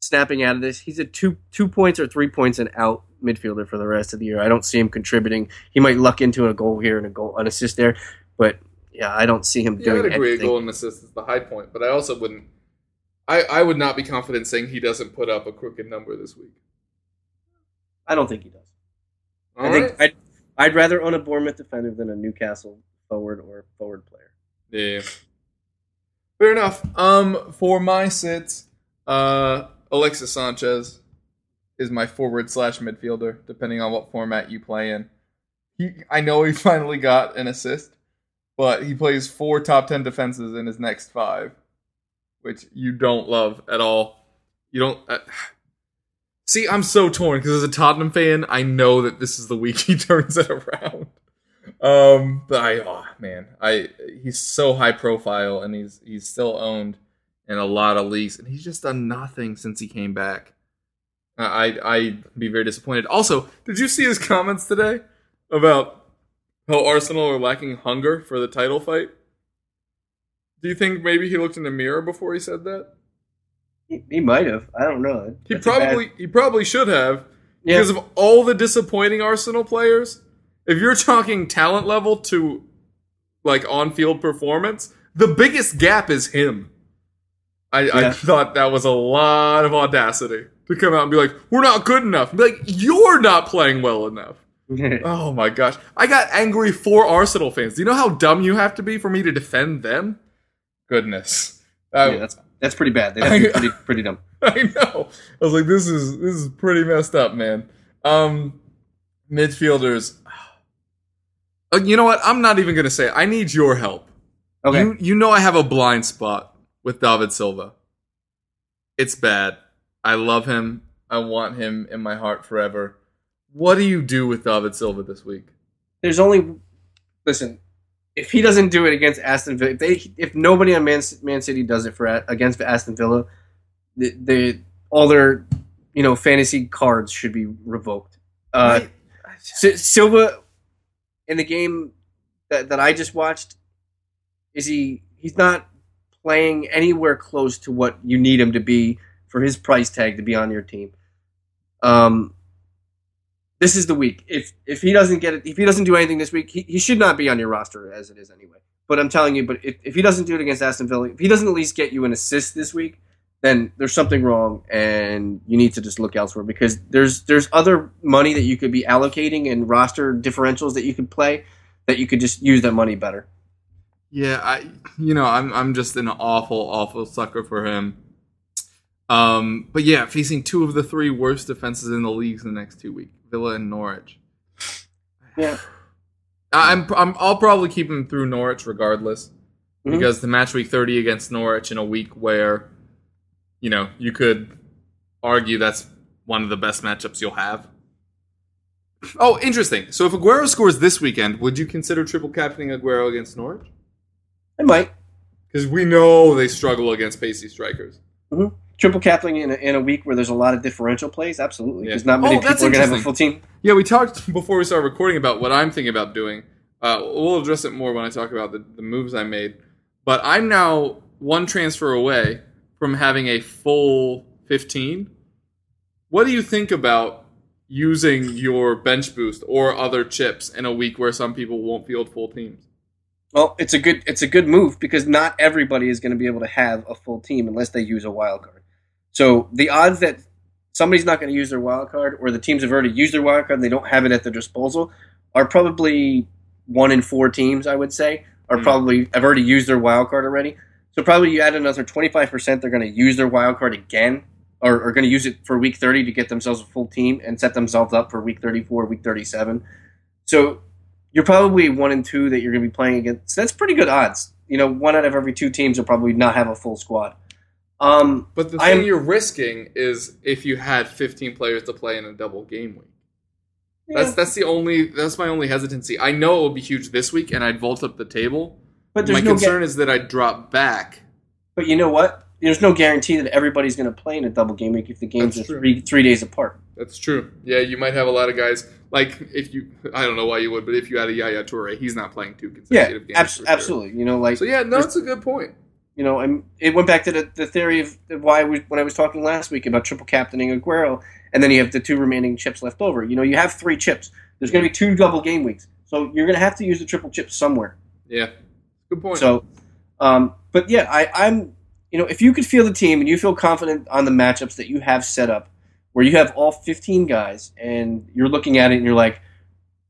snapping out of this. He's a two two points or three points and out midfielder for the rest of the year. I don't see him contributing. He might luck into a goal here and a goal an assist there, but yeah, I don't see him yeah, doing I'd agree. A anything. goal and assist is the high point, but I also wouldn't. I, I would not be confident saying he doesn't put up a crooked number this week. I don't think he does. All I right. think I'd, I'd rather own a Bournemouth defender than a Newcastle forward or forward player. Yeah. Fair enough. Um, for my sits, uh, Alexis Sanchez is my forward slash midfielder, depending on what format you play in. He, I know he finally got an assist, but he plays four top ten defenses in his next five, which you don't love at all. You don't. Uh, see, I'm so torn because as a Tottenham fan, I know that this is the week he turns it around. Um, but I, oh man, I he's so high profile and he's he's still owned in a lot of leagues, and he's just done nothing since he came back. I I'd be very disappointed. Also, did you see his comments today about how Arsenal are lacking hunger for the title fight? Do you think maybe he looked in the mirror before he said that? He, he might have. I don't know. He That's a bad- probably he probably should have Yeah. because of all the disappointing Arsenal players. If you're talking talent level to like on-field performance, the biggest gap is him. I, I thought that was a lot of audacity to come out and be like, "We're not good enough." Be like, "You're not playing well enough." Oh my gosh, I got angry for Arsenal fans. Do you know how dumb you have to be for me to defend them? Goodness, I- yeah, that's that's pretty bad. They have pretty, pretty dumb. I know. I was like, this is this is pretty messed up, man. Um, midfielders. Uh, you know what? I'm not even gonna say. It. I need your help. Okay. You you know I have a blind spot with David Silva. It's bad. I love him. I want him in my heart forever. What do you do with David Silva this week? There's only listen. If he doesn't do it against Aston Villa, if, they, if nobody on Man, Man City does it for against Aston Villa, the, the all their you know fantasy cards should be revoked. Uh, Si- Silva in the game that, that I just watched is he he's not playing anywhere close to what you need him to be for his price tag to be on your team. Um, this is the week. If if he doesn't get it, if he doesn't do anything this week, he, he should not be on your roster as it is anyway. But I'm telling you, but if, if he doesn't do it against Aston Villa, if he doesn't at least get you an assist this week, then there's something wrong, and you need to just look elsewhere because there's there's other money that you could be allocating and roster differentials that you could play that you could just use that money better. Yeah, I you know, I'm I'm just an awful, awful sucker for him. Um, but yeah, facing two of the three worst defenses in the leagues in the next two weeks, Villa and Norwich. Yeah. I'm, I'm I'll probably keep him through Norwich regardless Mhm. because the match week 30 against Norwich in a week where you know you could argue that's one of the best matchups you'll have. Oh, interesting. So if Aguero scores this weekend, would you consider triple captaining Aguero against Norwich? I might. Because we know they struggle against pacey strikers. Triple captaining in a, in a week where there's a lot of differential plays, absolutely. Yeah. Not many Oh, people are going to have a full team. Yeah, we talked before we started recording about what I'm thinking about doing. Uh, we'll address it more when I talk about the, the moves I made. But I'm now one transfer away from having a full 15. What do you think about using your bench boost or other chips in a week where some people won't field full teams? Well, it's a good it's a good move because not everybody is going to be able to have a full team unless they use a wild card. So the odds that somebody's not going to use their wild card or the teams have already used their wild card and they don't have it at their disposal are probably one in four teams. I would say are Hmm. probably have already used their wild card already. So probably you add another twenty five percent. They're going to use their wild card again or are going to use it for week thirty to get themselves a full team and set themselves up for week thirty four, week thirty seven. So you're probably one in two that you're going to be playing against. So that's pretty good odds. You know, one out of every two teams will probably not have a full squad. Um, But the I'm- thing you're risking is if you had 15 players to play in a double game week. That's that's the only that's my only hesitancy. I know it will be huge this week, and I'd vault up the table. but My no. concern Gu- is that I'd drop back. but you know what? There's no guarantee that everybody's going to play in a double game week if the games That's are true. three three days apart. That's true. Yeah, you might have a lot of guys like if you I don't know why you would, but if you had a Yaya Toure, he's not playing two Yeah, consecutive games. abs- for sure. absolutely. You know, like So yeah, no, it's a good point. You know, I'm, it went back to the, the theory of why was, when I was talking last week about triple captaining Aguero, and then you have the two remaining chips left over. You know, you have three chips. There's going to be two double game weeks, so you're going to have to use the triple chip somewhere. Yeah, good point. So, um, but yeah, I, I'm, you know, if you could feel the team and you feel confident on the matchups that you have set up, where you have all 15 guys, and you're looking at it and you're like,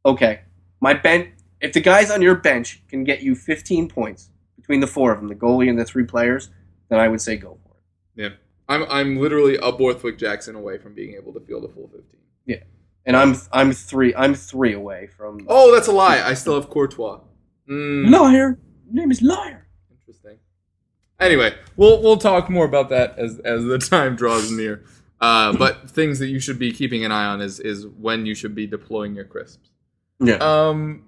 okay, my bench, if the guys on your bench can get you 15 points between the four of them, the goalie and the three players, then I would say go for it. yeah, I'm I'm literally a Borthwick Jackson away from being able to field a full 15. Yeah. And I'm, I'm three, I'm three away from. Oh, that's a lie. I still have Courtois. Mm. liar! Name is liar. Interesting. Anyway, we'll we'll talk more about that as as the time draws near. Uh, but things that you should be keeping an eye on is is when you should be deploying your crisps. Yeah. Um,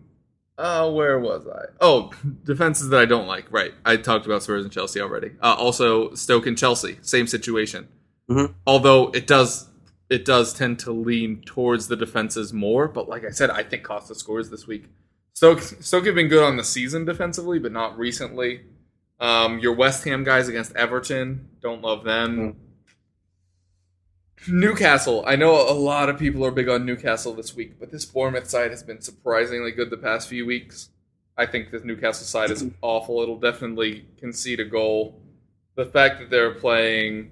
uh, where was I? Oh, defenses that I don't like. Right, I talked about Spurs and Chelsea already. Uh, also Stoke and Chelsea, same situation. Mhm. Although it does it does tend to lean towards the defenses more, but like I said, I think Costa scores this week. Stoke Stoke have been good on the season defensively, but not recently. Um, your West Ham guys against Everton, don't love them. Newcastle. I know a lot of people are big on Newcastle this week, but this Bournemouth side has been surprisingly good the past few weeks. I think this Newcastle side is awful. It'll definitely concede a goal. The fact that they're playing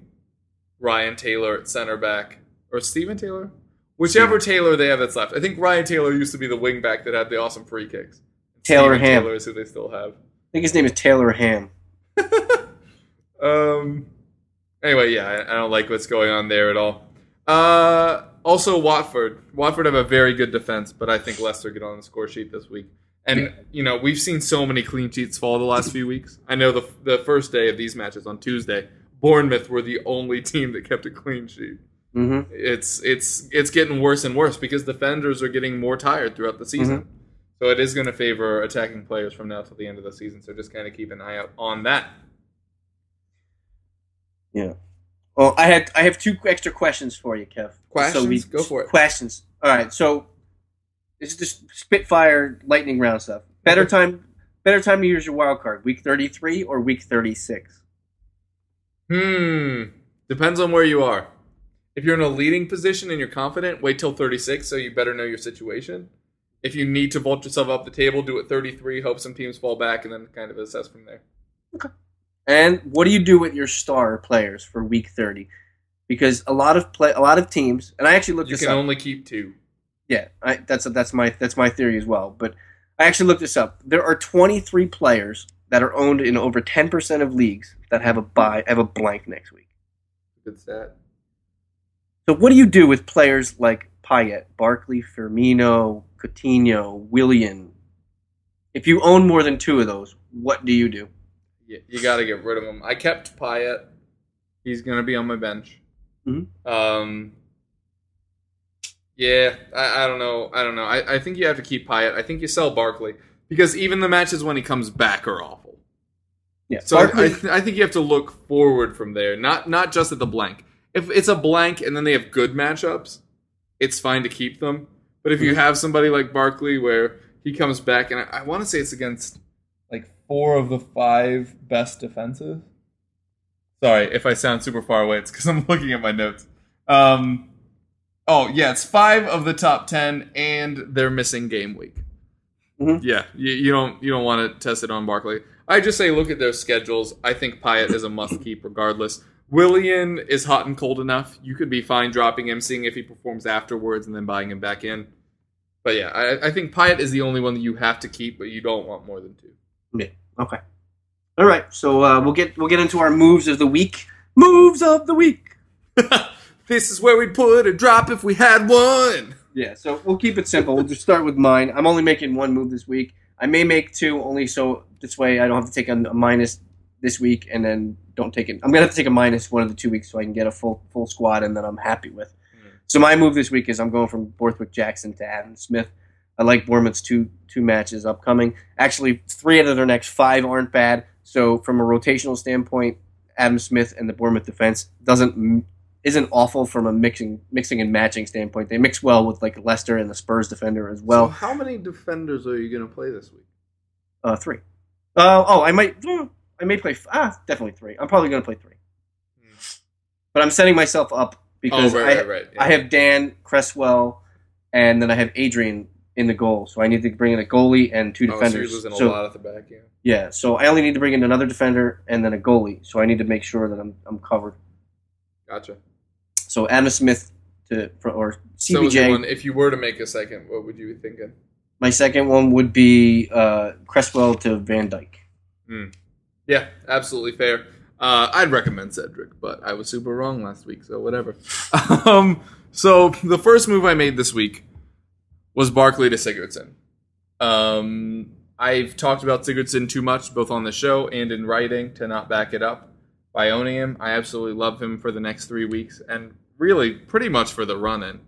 Ryan Taylor at center back or Steven Taylor, whichever Taylor they have that's left. I think Ryan Taylor used to be the wing back that had the awesome free kicks. Taylor Steven Ham. Taylor is who they still have. I think his name is Taylor Ham. Um. Anyway, yeah, I, I don't like what's going on there at all. Uh. Also, Watford. Watford have a very good defense, but I think Leicester get on the score sheet this week. And you know we've seen so many clean sheets fall the last few weeks. I know the the first day of these matches on Tuesday, Bournemouth were the only team that kept a clean sheet. Mm-hmm. It's it's it's getting worse and worse because defenders are getting more tired throughout the season. So it is going to favor attacking players from now till the end of the season. So just kind of keep an eye out on that. Yeah. Well, I had I have two extra questions for you, Kev. Questions? Go for it. Questions. All right. So this is just Spitfire lightning round stuff. Better Okay. time. Better time to use your wild card. Week thirty three or week thirty six. Hmm. Depends on where you are. If you're in a leading position and you're confident, wait till 36, so you better know your situation. If you need to vault yourself up the table, do it 33, hope some teams fall back, and then kind of assess from there. And what do you do with your star players for week thirty? Because a lot of play, a lot of teams, and I actually looked You this can up. only keep two. Yeah, I, that's that's my that's my theory as well. But I actually looked this up. There are 23 players that are owned in over 10% of leagues that have a buy have a blank next week. Good stat. So what do you do with players like Payet, Barkley, Firmino, Coutinho, Willian? If you own more than two of those, what do you do? You, you got to get rid of him. I kept Payet. He's going to be on my bench. Mhm. Um, yeah, I, I don't know. I don't know. I, I think you have to keep Payet. I think you sell Barkley because even the matches when he comes back are awful. Yeah, So I, Barkley, I, th- I think you have to look forward from there, not not just at the blank. If it's a blank and then they have good matchups, it's fine to keep them. But if you Mm-hmm. have somebody like Barkley where he comes back, and I, I want to say it's against four of the five best defensive. Sorry if I sound super far away. It's because I'm looking at my notes. Um, oh yeah, it's five of the top ten, and they're missing game week. Mhm. Yeah, you, you don't you don't want to test it on Barkley. I just say look at their schedules. I think Payet is a must keep regardless. Willian is hot and cold enough. You could be fine dropping him, seeing if he performs afterwards, and then buying him back in. But yeah, I, I think Payet is the only one that you have to keep, but you don't want more than two. Yeah. Okay. All right. So uh, we'll get we'll get into our moves of the week. Moves of the week. this is where we'd put a drop if we had one. Yeah. So we'll keep it simple. We'll just start with mine. I'm only making one move this week. I may make two only so this way I don't have to take a, a minus this week and then don't take it. I'm gonna have to take a minus one of the two weeks so I can get a full full squad and then I'm happy with. So my move this week is I'm going from Borthwick Jackson to Adam Smith. I like Bournemouth's two two matches upcoming. Actually, three out of their next five aren't bad. So from a rotational standpoint, Adam Smith and the Bournemouth defense doesn't isn't awful from a mixing mixing and matching standpoint. They mix well with like Leicester and the Spurs defender as so well. how many defenders are you going to play this week? Uh, three. Uh, oh, I might. mm, I may play. Ah, definitely three. I'm probably going to play three. Hmm. But I'm setting myself up because oh, right, I, right, right. yeah. I have Dan Cresswell, and then I have Adrian in the goal. So I need to bring in a goalie and two Oh, so defenders. you're losing a So- lot at the back, yeah. yeah, so I only need to bring in another defender and then a goalie. So I need to make sure that I'm I'm covered. Gotcha. So Adam Smith to for, or So CBJ. one, if you were to make a second, what would you be thinking? my second one would be uh, Cresswell to Van Dijk. Yeah, absolutely fair. Uh, I'd recommend Cedric, but I was super wrong last week, so whatever. um, so the first move I made this week was Barkley to Sigurdsson. Um, I've talked about Sigurdsson too much, both on the show and in writing, to not back it up by owning him. I absolutely love him for the next three weeks, and really pretty much for the run in.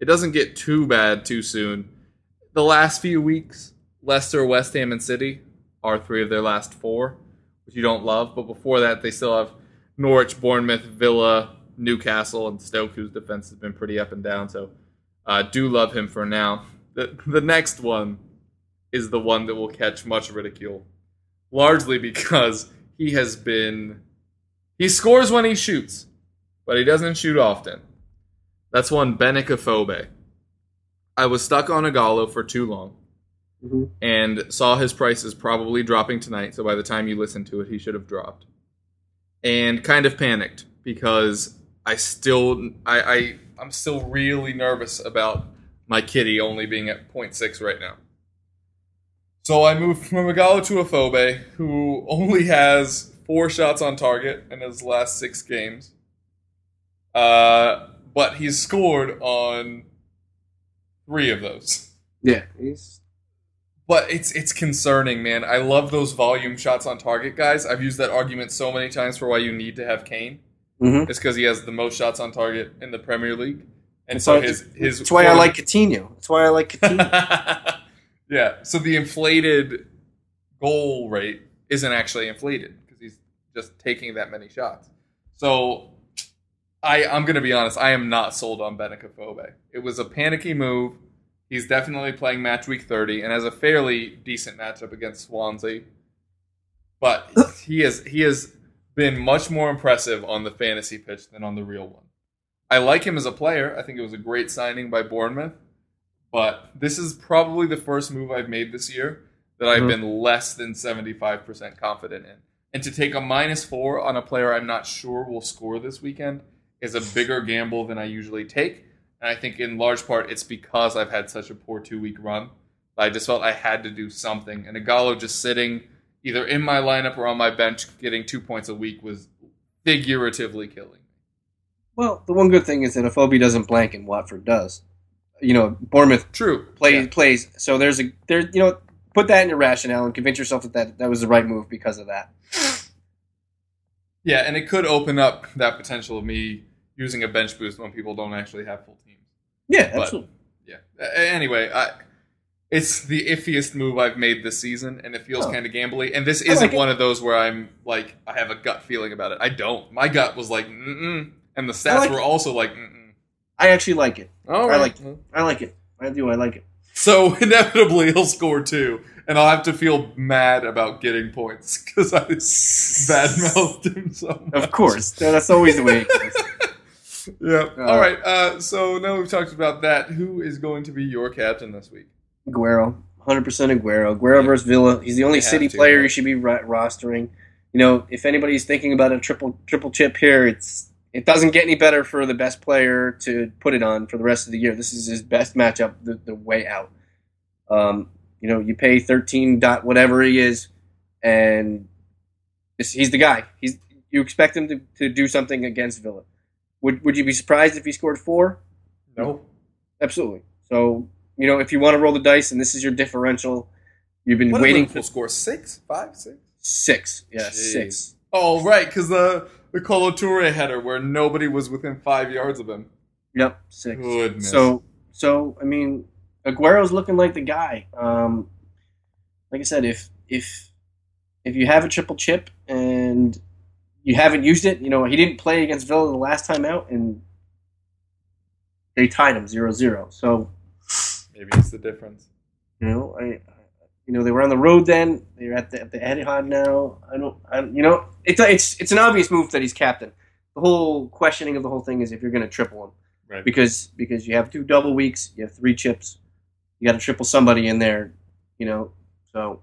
It doesn't get too bad too soon. The last few weeks, Leicester, West Ham, and City are three of their last four, which you don't love. But before that, they still have Norwich, Bournemouth, Villa, Newcastle, and Stoke, whose defense has been pretty up and down. So uh, do love him for now. The, the next one is the one that will catch much ridicule, largely because he has been. He scores when he shoots, but he doesn't shoot often. That's one Benik Afobe. I was stuck on Ighalo for too long Mhm. and saw his prices probably dropping tonight. So by the time you listen to it, he should have dropped. And kind of panicked because I still I, I I'm still really nervous about my kitty only being at 0.6 right now. So I moved from Ighalo to Afobe, who only has four shots on target in his last six games. Uh, but he's scored on three of those. Yeah, he's But it's it's concerning, man. I love those volume shots on target, guys. I've used that argument so many times for why you need to have Kane. Mhm. It's because he has the most shots on target in the Premier League, and That's so his his. That's why I like Coutinho. That's why I like Coutinho. yeah. So the inflated goal rate isn't actually inflated because he's just taking that many shots. So I I'm gonna be honest. I am not sold on Benik Afobe. It was a panicky move. He's definitely playing match week 30 and has a fairly decent matchup against Swansea. But he has he has been much more impressive on the fantasy pitch than on the real one. I like him as a player. I think it was a great signing by Bournemouth. But this is probably the first move I've made this year that I've Mhm. been less than 75% confident in. And to take a minus four on a player I'm not sure will score this weekend is a bigger gamble than I usually take. And I think in large part it's because I've had such a poor two week run. I just felt I had to do something. And Ighalo just sitting either in my lineup or on my bench getting two points a week was figuratively killing me. Well, the one good thing is that if Obi doesn't blank and Watford does, you know, Bournemouth True. plays Yeah. plays. So there's a there. You know, put that in your rationale and convince yourself that that, that was the right move because of that. Yeah, and it could open up that potential of me using a bench boost when people don't actually have full teams. Yeah, But- absolutely. Yeah. Anyway, I, it's the iffiest move I've made this season, and it feels Oh. kind of gambly. And this isn't like one of those where I'm like, I have a gut feeling about it. I don't. My gut was like, mm-mm. And the stats like were it. also like, mm-mm. I actually like it. All I right. like I like it. I do. I like it. So inevitably he'll score two, and I'll have to feel mad about getting points because I badmouthed him so much. Of course, that's always the way it goes. Yeah. Uh, All right. Uh, so now we've talked about that. Who is going to be your captain this week? Aguero, hundred percent Aguero. Aguero versus Villa. He's the only They City to, player right? you should be ro- rostering. You know, if anybody's thinking about a triple triple chip here, it's it doesn't get any better for the best player to put it on for the rest of the year. This is his best matchup, the, the way out. Um, you know, you pay thirteen dot whatever he is, and this, he's the guy. He's you expect him to, to do something against Villa. Would would you be surprised if he scored four? No. Absolutely. So, you know, if you want to roll the dice and this is your differential, you've been What waiting for score six, five, six. six. Yeah, Jeez. six. Oh, right, because the the Kolo Toure header where nobody was within five yards of him. Yep, six. Goodness. So, so I mean, Aguero's looking like the guy. Um, like I said, if if if you have a triple chip and you haven't used it, you know, he didn't play against Villa the last time out, and they tied him 0-0. So Maybe it's the difference. You know, I, you know, they were on the road then. They're at the at the Etihad now. I don't, I, you know, it's it's it's an obvious move that he's captain. The whole questioning of the whole thing is if you're going to triple him Right. because because you have two double weeks, you have three chips, you got to triple somebody in there, you know. So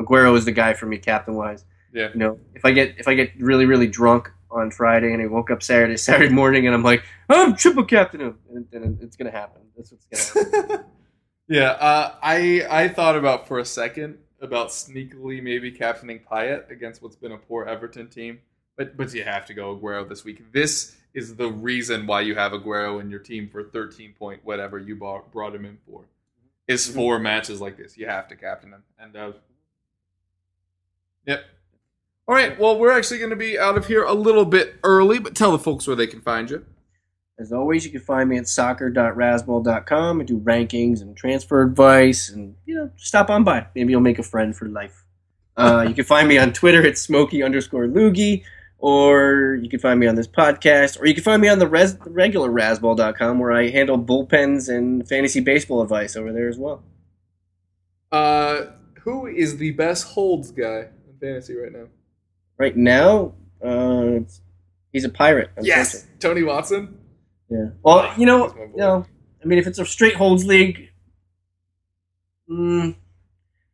Aguero is the guy for me, captain wise. Yeah. You know, if I get if I get really really drunk on Friday and I woke up Saturday Saturday morning and I'm like I'm triple captain him, and, and it's going to happen. That's what's going to happen. yeah, uh, I I thought about for a second about sneakily maybe captaining Payet against what's been a poor Everton team, but but you have to go Aguero this week. This is the reason why you have Aguero in your team for 13 point whatever you bought, brought him in for. Is four matches like this. You have to captain him. And uh, yep. All right. Well, we're actually going to be out of here a little bit early, but tell the folks where they can find you. As always, you can find me at soccer.razzball.com and do rankings and transfer advice and, you know, stop on by. Maybe you'll make a friend for life. Uh, you can find me on Twitter at smoky underscore loogie, or you can find me on this podcast, or you can find me on the, res- regular rasball.com where I handle bullpens and fantasy baseball advice over there as well. Uh, who is the best holds guy in fantasy right now? Right now, uh, he's a pirate. Yes. Tony Watson. Yeah. Well, you know, you know, I mean, if it's a straight holds league, mm,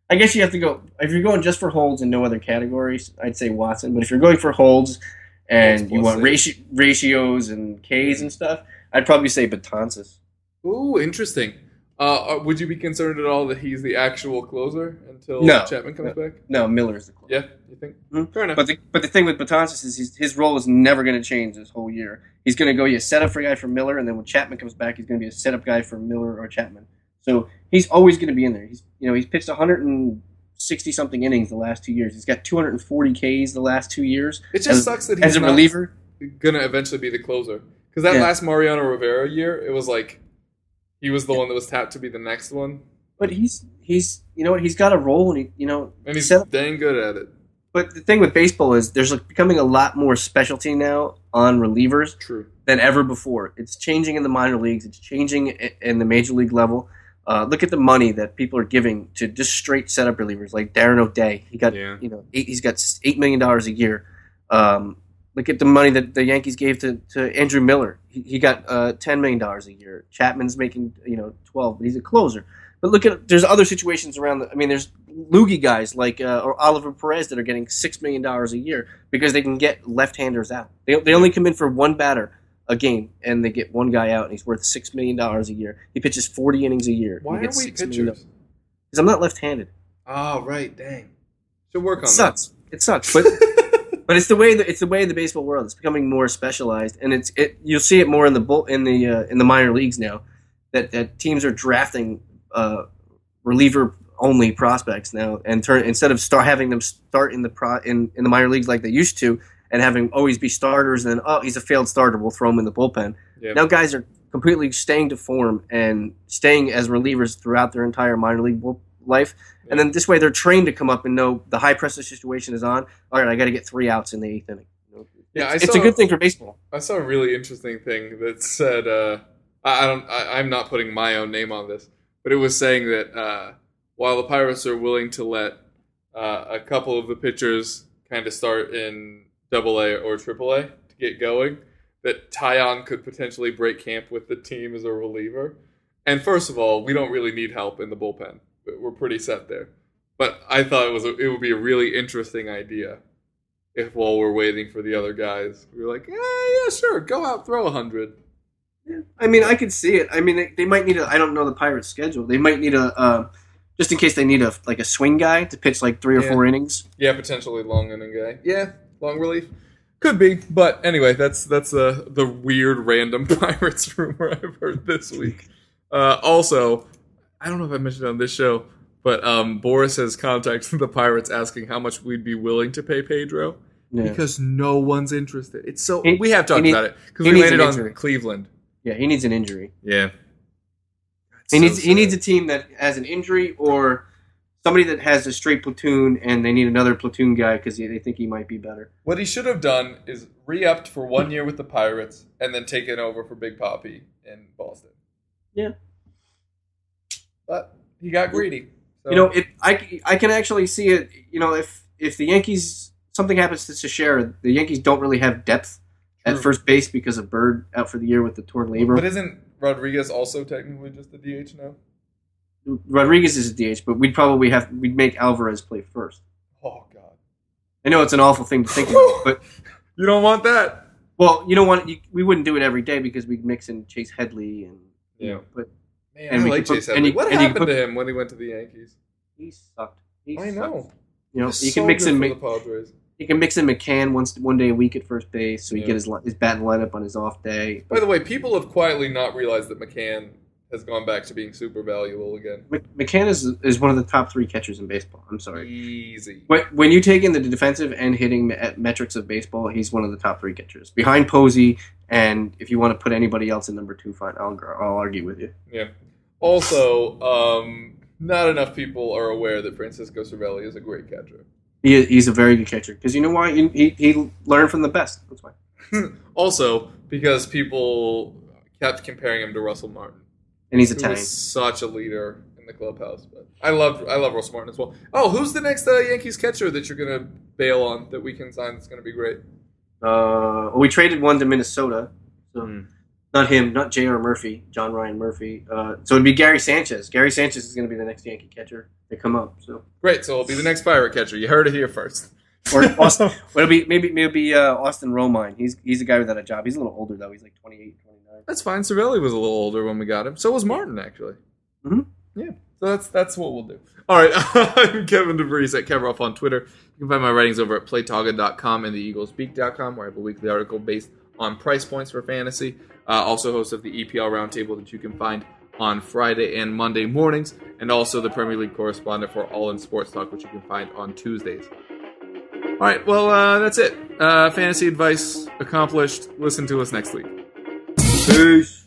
I guess you have to go. If you're going just for holds and no other categories, I'd say Watson. But if you're going for holds and you want ratio, ratios and Ks and stuff, I'd probably say Betances. Ooh, interesting. Uh, uh, would you be concerned at all that he's the actual closer until No. Chapman comes back? No, Miller is the closer. Yeah, you think? Mhm. Fair enough. But the, but the thing with Betances is his, his role is never going to change this whole year. He's going to go be a setup for a guy for Miller, and then when Chapman comes back, he's going to be a setup guy for Miller or Chapman. So he's always going to be in there. He's you know he's pitched 160 something innings the last two years. He's got 240 Ks the last two years it just as- sucks that he's as a not reliever. gonna eventually be the closer. Because that Yeah. last Mariano Rivera year, it was like he was the one that was tapped to be the next one, But he's he's you know what he's got a role, and he you know and he's setup dang good at it. But the thing with baseball is there's like becoming a lot more specialty now on relievers True. than ever before. It's changing in the minor leagues. It's changing in the major league level. Uh, look at the money that people are giving to just straight setup relievers like Darren O'Day. He got Yeah. you know eight, he's got eight million dollars a year. Um, look at the money that the Yankees gave to, to Andrew Miller. He, he got uh, ten million dollars a year. Chapman's making you know twelve, but he's a closer. But look at there's other situations around. The, I mean, there's loogie guys like uh, or Oliver Perez that are getting six million dollars a year because they can get left-handers out. They, they only come in for one batter a game, and they get one guy out, and he's worth six million dollars a year. He pitches forty innings a year. Why are we 6 million. pitchers? Because I'm not left-handed. Oh, right. Dang. Should work on It sucks. It sucks. But But it's the way that it's the way of the baseball world. It's becoming more specialized, and it's it. You'll see it more in the bull in the uh, in the minor leagues now. That that teams are drafting uh, reliever only prospects now, and turn instead of start having them start in the pro in, in the minor leagues like they used to, and having always be starters. And then oh, he's a failed starter, we'll throw him in the bullpen. Yeah. Now guys are completely staying to form and staying as relievers throughout their entire minor league bull- life. And then this way they're trained to come up and know the high pressure situation is on. All right, I got to get three outs in the eighth inning. You know, Yeah, it's, I it's a good thing for baseball. I saw a really interesting thing that said, uh, I, don't, I, I'm not putting my own name on this, but it was saying that uh, while the Pirates are willing to let uh, a couple of the pitchers kind of start in Double A or Triple A to get going, that Taillon could potentially break camp with the team as a reliever. And first of all, we don't really need help in the bullpen. We're pretty set there. But I thought it was a, it would be a really interesting idea if while we're waiting for the other guys, we are like, yeah, yeah, sure, go out, throw a hundred. Yeah. I mean, I could see it. I mean, they, they might need a. I don't know the Pirates' schedule. They might need a. Uh, just in case they need a like a swing guy to pitch like three or Yeah. four innings. Yeah, potentially long inning guy. Yeah, long relief. Could be, but anyway, that's that's uh, the weird random Pirates rumor I've heard this week. Uh, also, I don't know if I mentioned it on this show, but um, Boras has contacted the Pirates asking how much we'd be willing to pay Pedro Yeah. because no one's interested. It's so He- we have talked about it because we landed on injury. Cleveland. yeah, he needs an injury. Yeah, He So needs he needs a team that has an injury or somebody that has a straight platoon and they need another platoon guy because they think he might be better. What he should have done is re-upped for one year with the Pirates and then taken over for Big Poppy in Boston. Yeah. But he got greedy. So. You know, it. I, I can actually see it. You know, if if the Yankees something happens to Teixeira, the Yankees don't really have depth at first base because of Bird out for the year with the torn labrum. But isn't Rodriguez also technically just a DH now? Rodriguez is a DH, but we'd probably have we'd make Alvarez play first. Oh God! I know it's an awful thing to think about, but You don't want that. well, you don't want you, we wouldn't do it every day because we'd mix in Chase Headley and you Yeah. know, but Man, And I like could put- Chase and Headley. What and happened put- to him when he went to the Yankees? he sucked. He I sucked. know. You know, He's you so can mix good in for Mc- you can mix in McCann once one day a week at first base, so he Yeah. get his li- his batting lineup on his off day. By the way, people have quietly not realized that McCann has gone back to being super valuable again. McCann is is one of the top three catchers in baseball. I'm sorry. Easy. When, when you take in the defensive and hitting me- metrics of baseball, he's one of the top three catchers behind Posey. And if you want to put anybody else in number two, fine, I'll I'll argue with you. Yeah. Also, um, not enough people are aware that Francisco Cervelli is a great catcher. He he's a very good catcher because you know why he, he he learned from the best. That's why. also, because people kept comparing him to Russell Martin, And he's who Italian. was such a leader in the clubhouse. But I love I love Russell Martin as well. Oh, who's the next uh, Yankees catcher that you're gonna bail on that we can sign? That's gonna be great. Uh, well, we traded one to Minnesota. So Hmm. not him, not J.R. Murphy, John Ryan Murphy. Uh, so it'd be Gary Sanchez. Gary Sanchez is going to be the next Yankee catcher to come up. So Great. So it'll be the next pirate catcher. You heard it here first. or Austin, well, it'll be maybe maybe uh, Austin Romine. He's he's a guy without a job. He's a little older though. He's like 28, 29. That's fine. Cervelli was a little older when we got him. So was Martin, actually. Mhm. Yeah. So that's that's what we'll do. All right. I'm Kevin DeVries at Keveroff on Twitter. You can find my writings over at playtoga.com and theeaglespeak.com, where I have a weekly article based on price points for fantasy. Uh, also, host of the EPL Roundtable that you can find on Friday and Monday mornings, and also the Premier League correspondent for All in Sports Talk, which you can find on Tuesdays. All right. Well, uh, that's it. Uh, fantasy advice accomplished. Listen to us next week. Peace.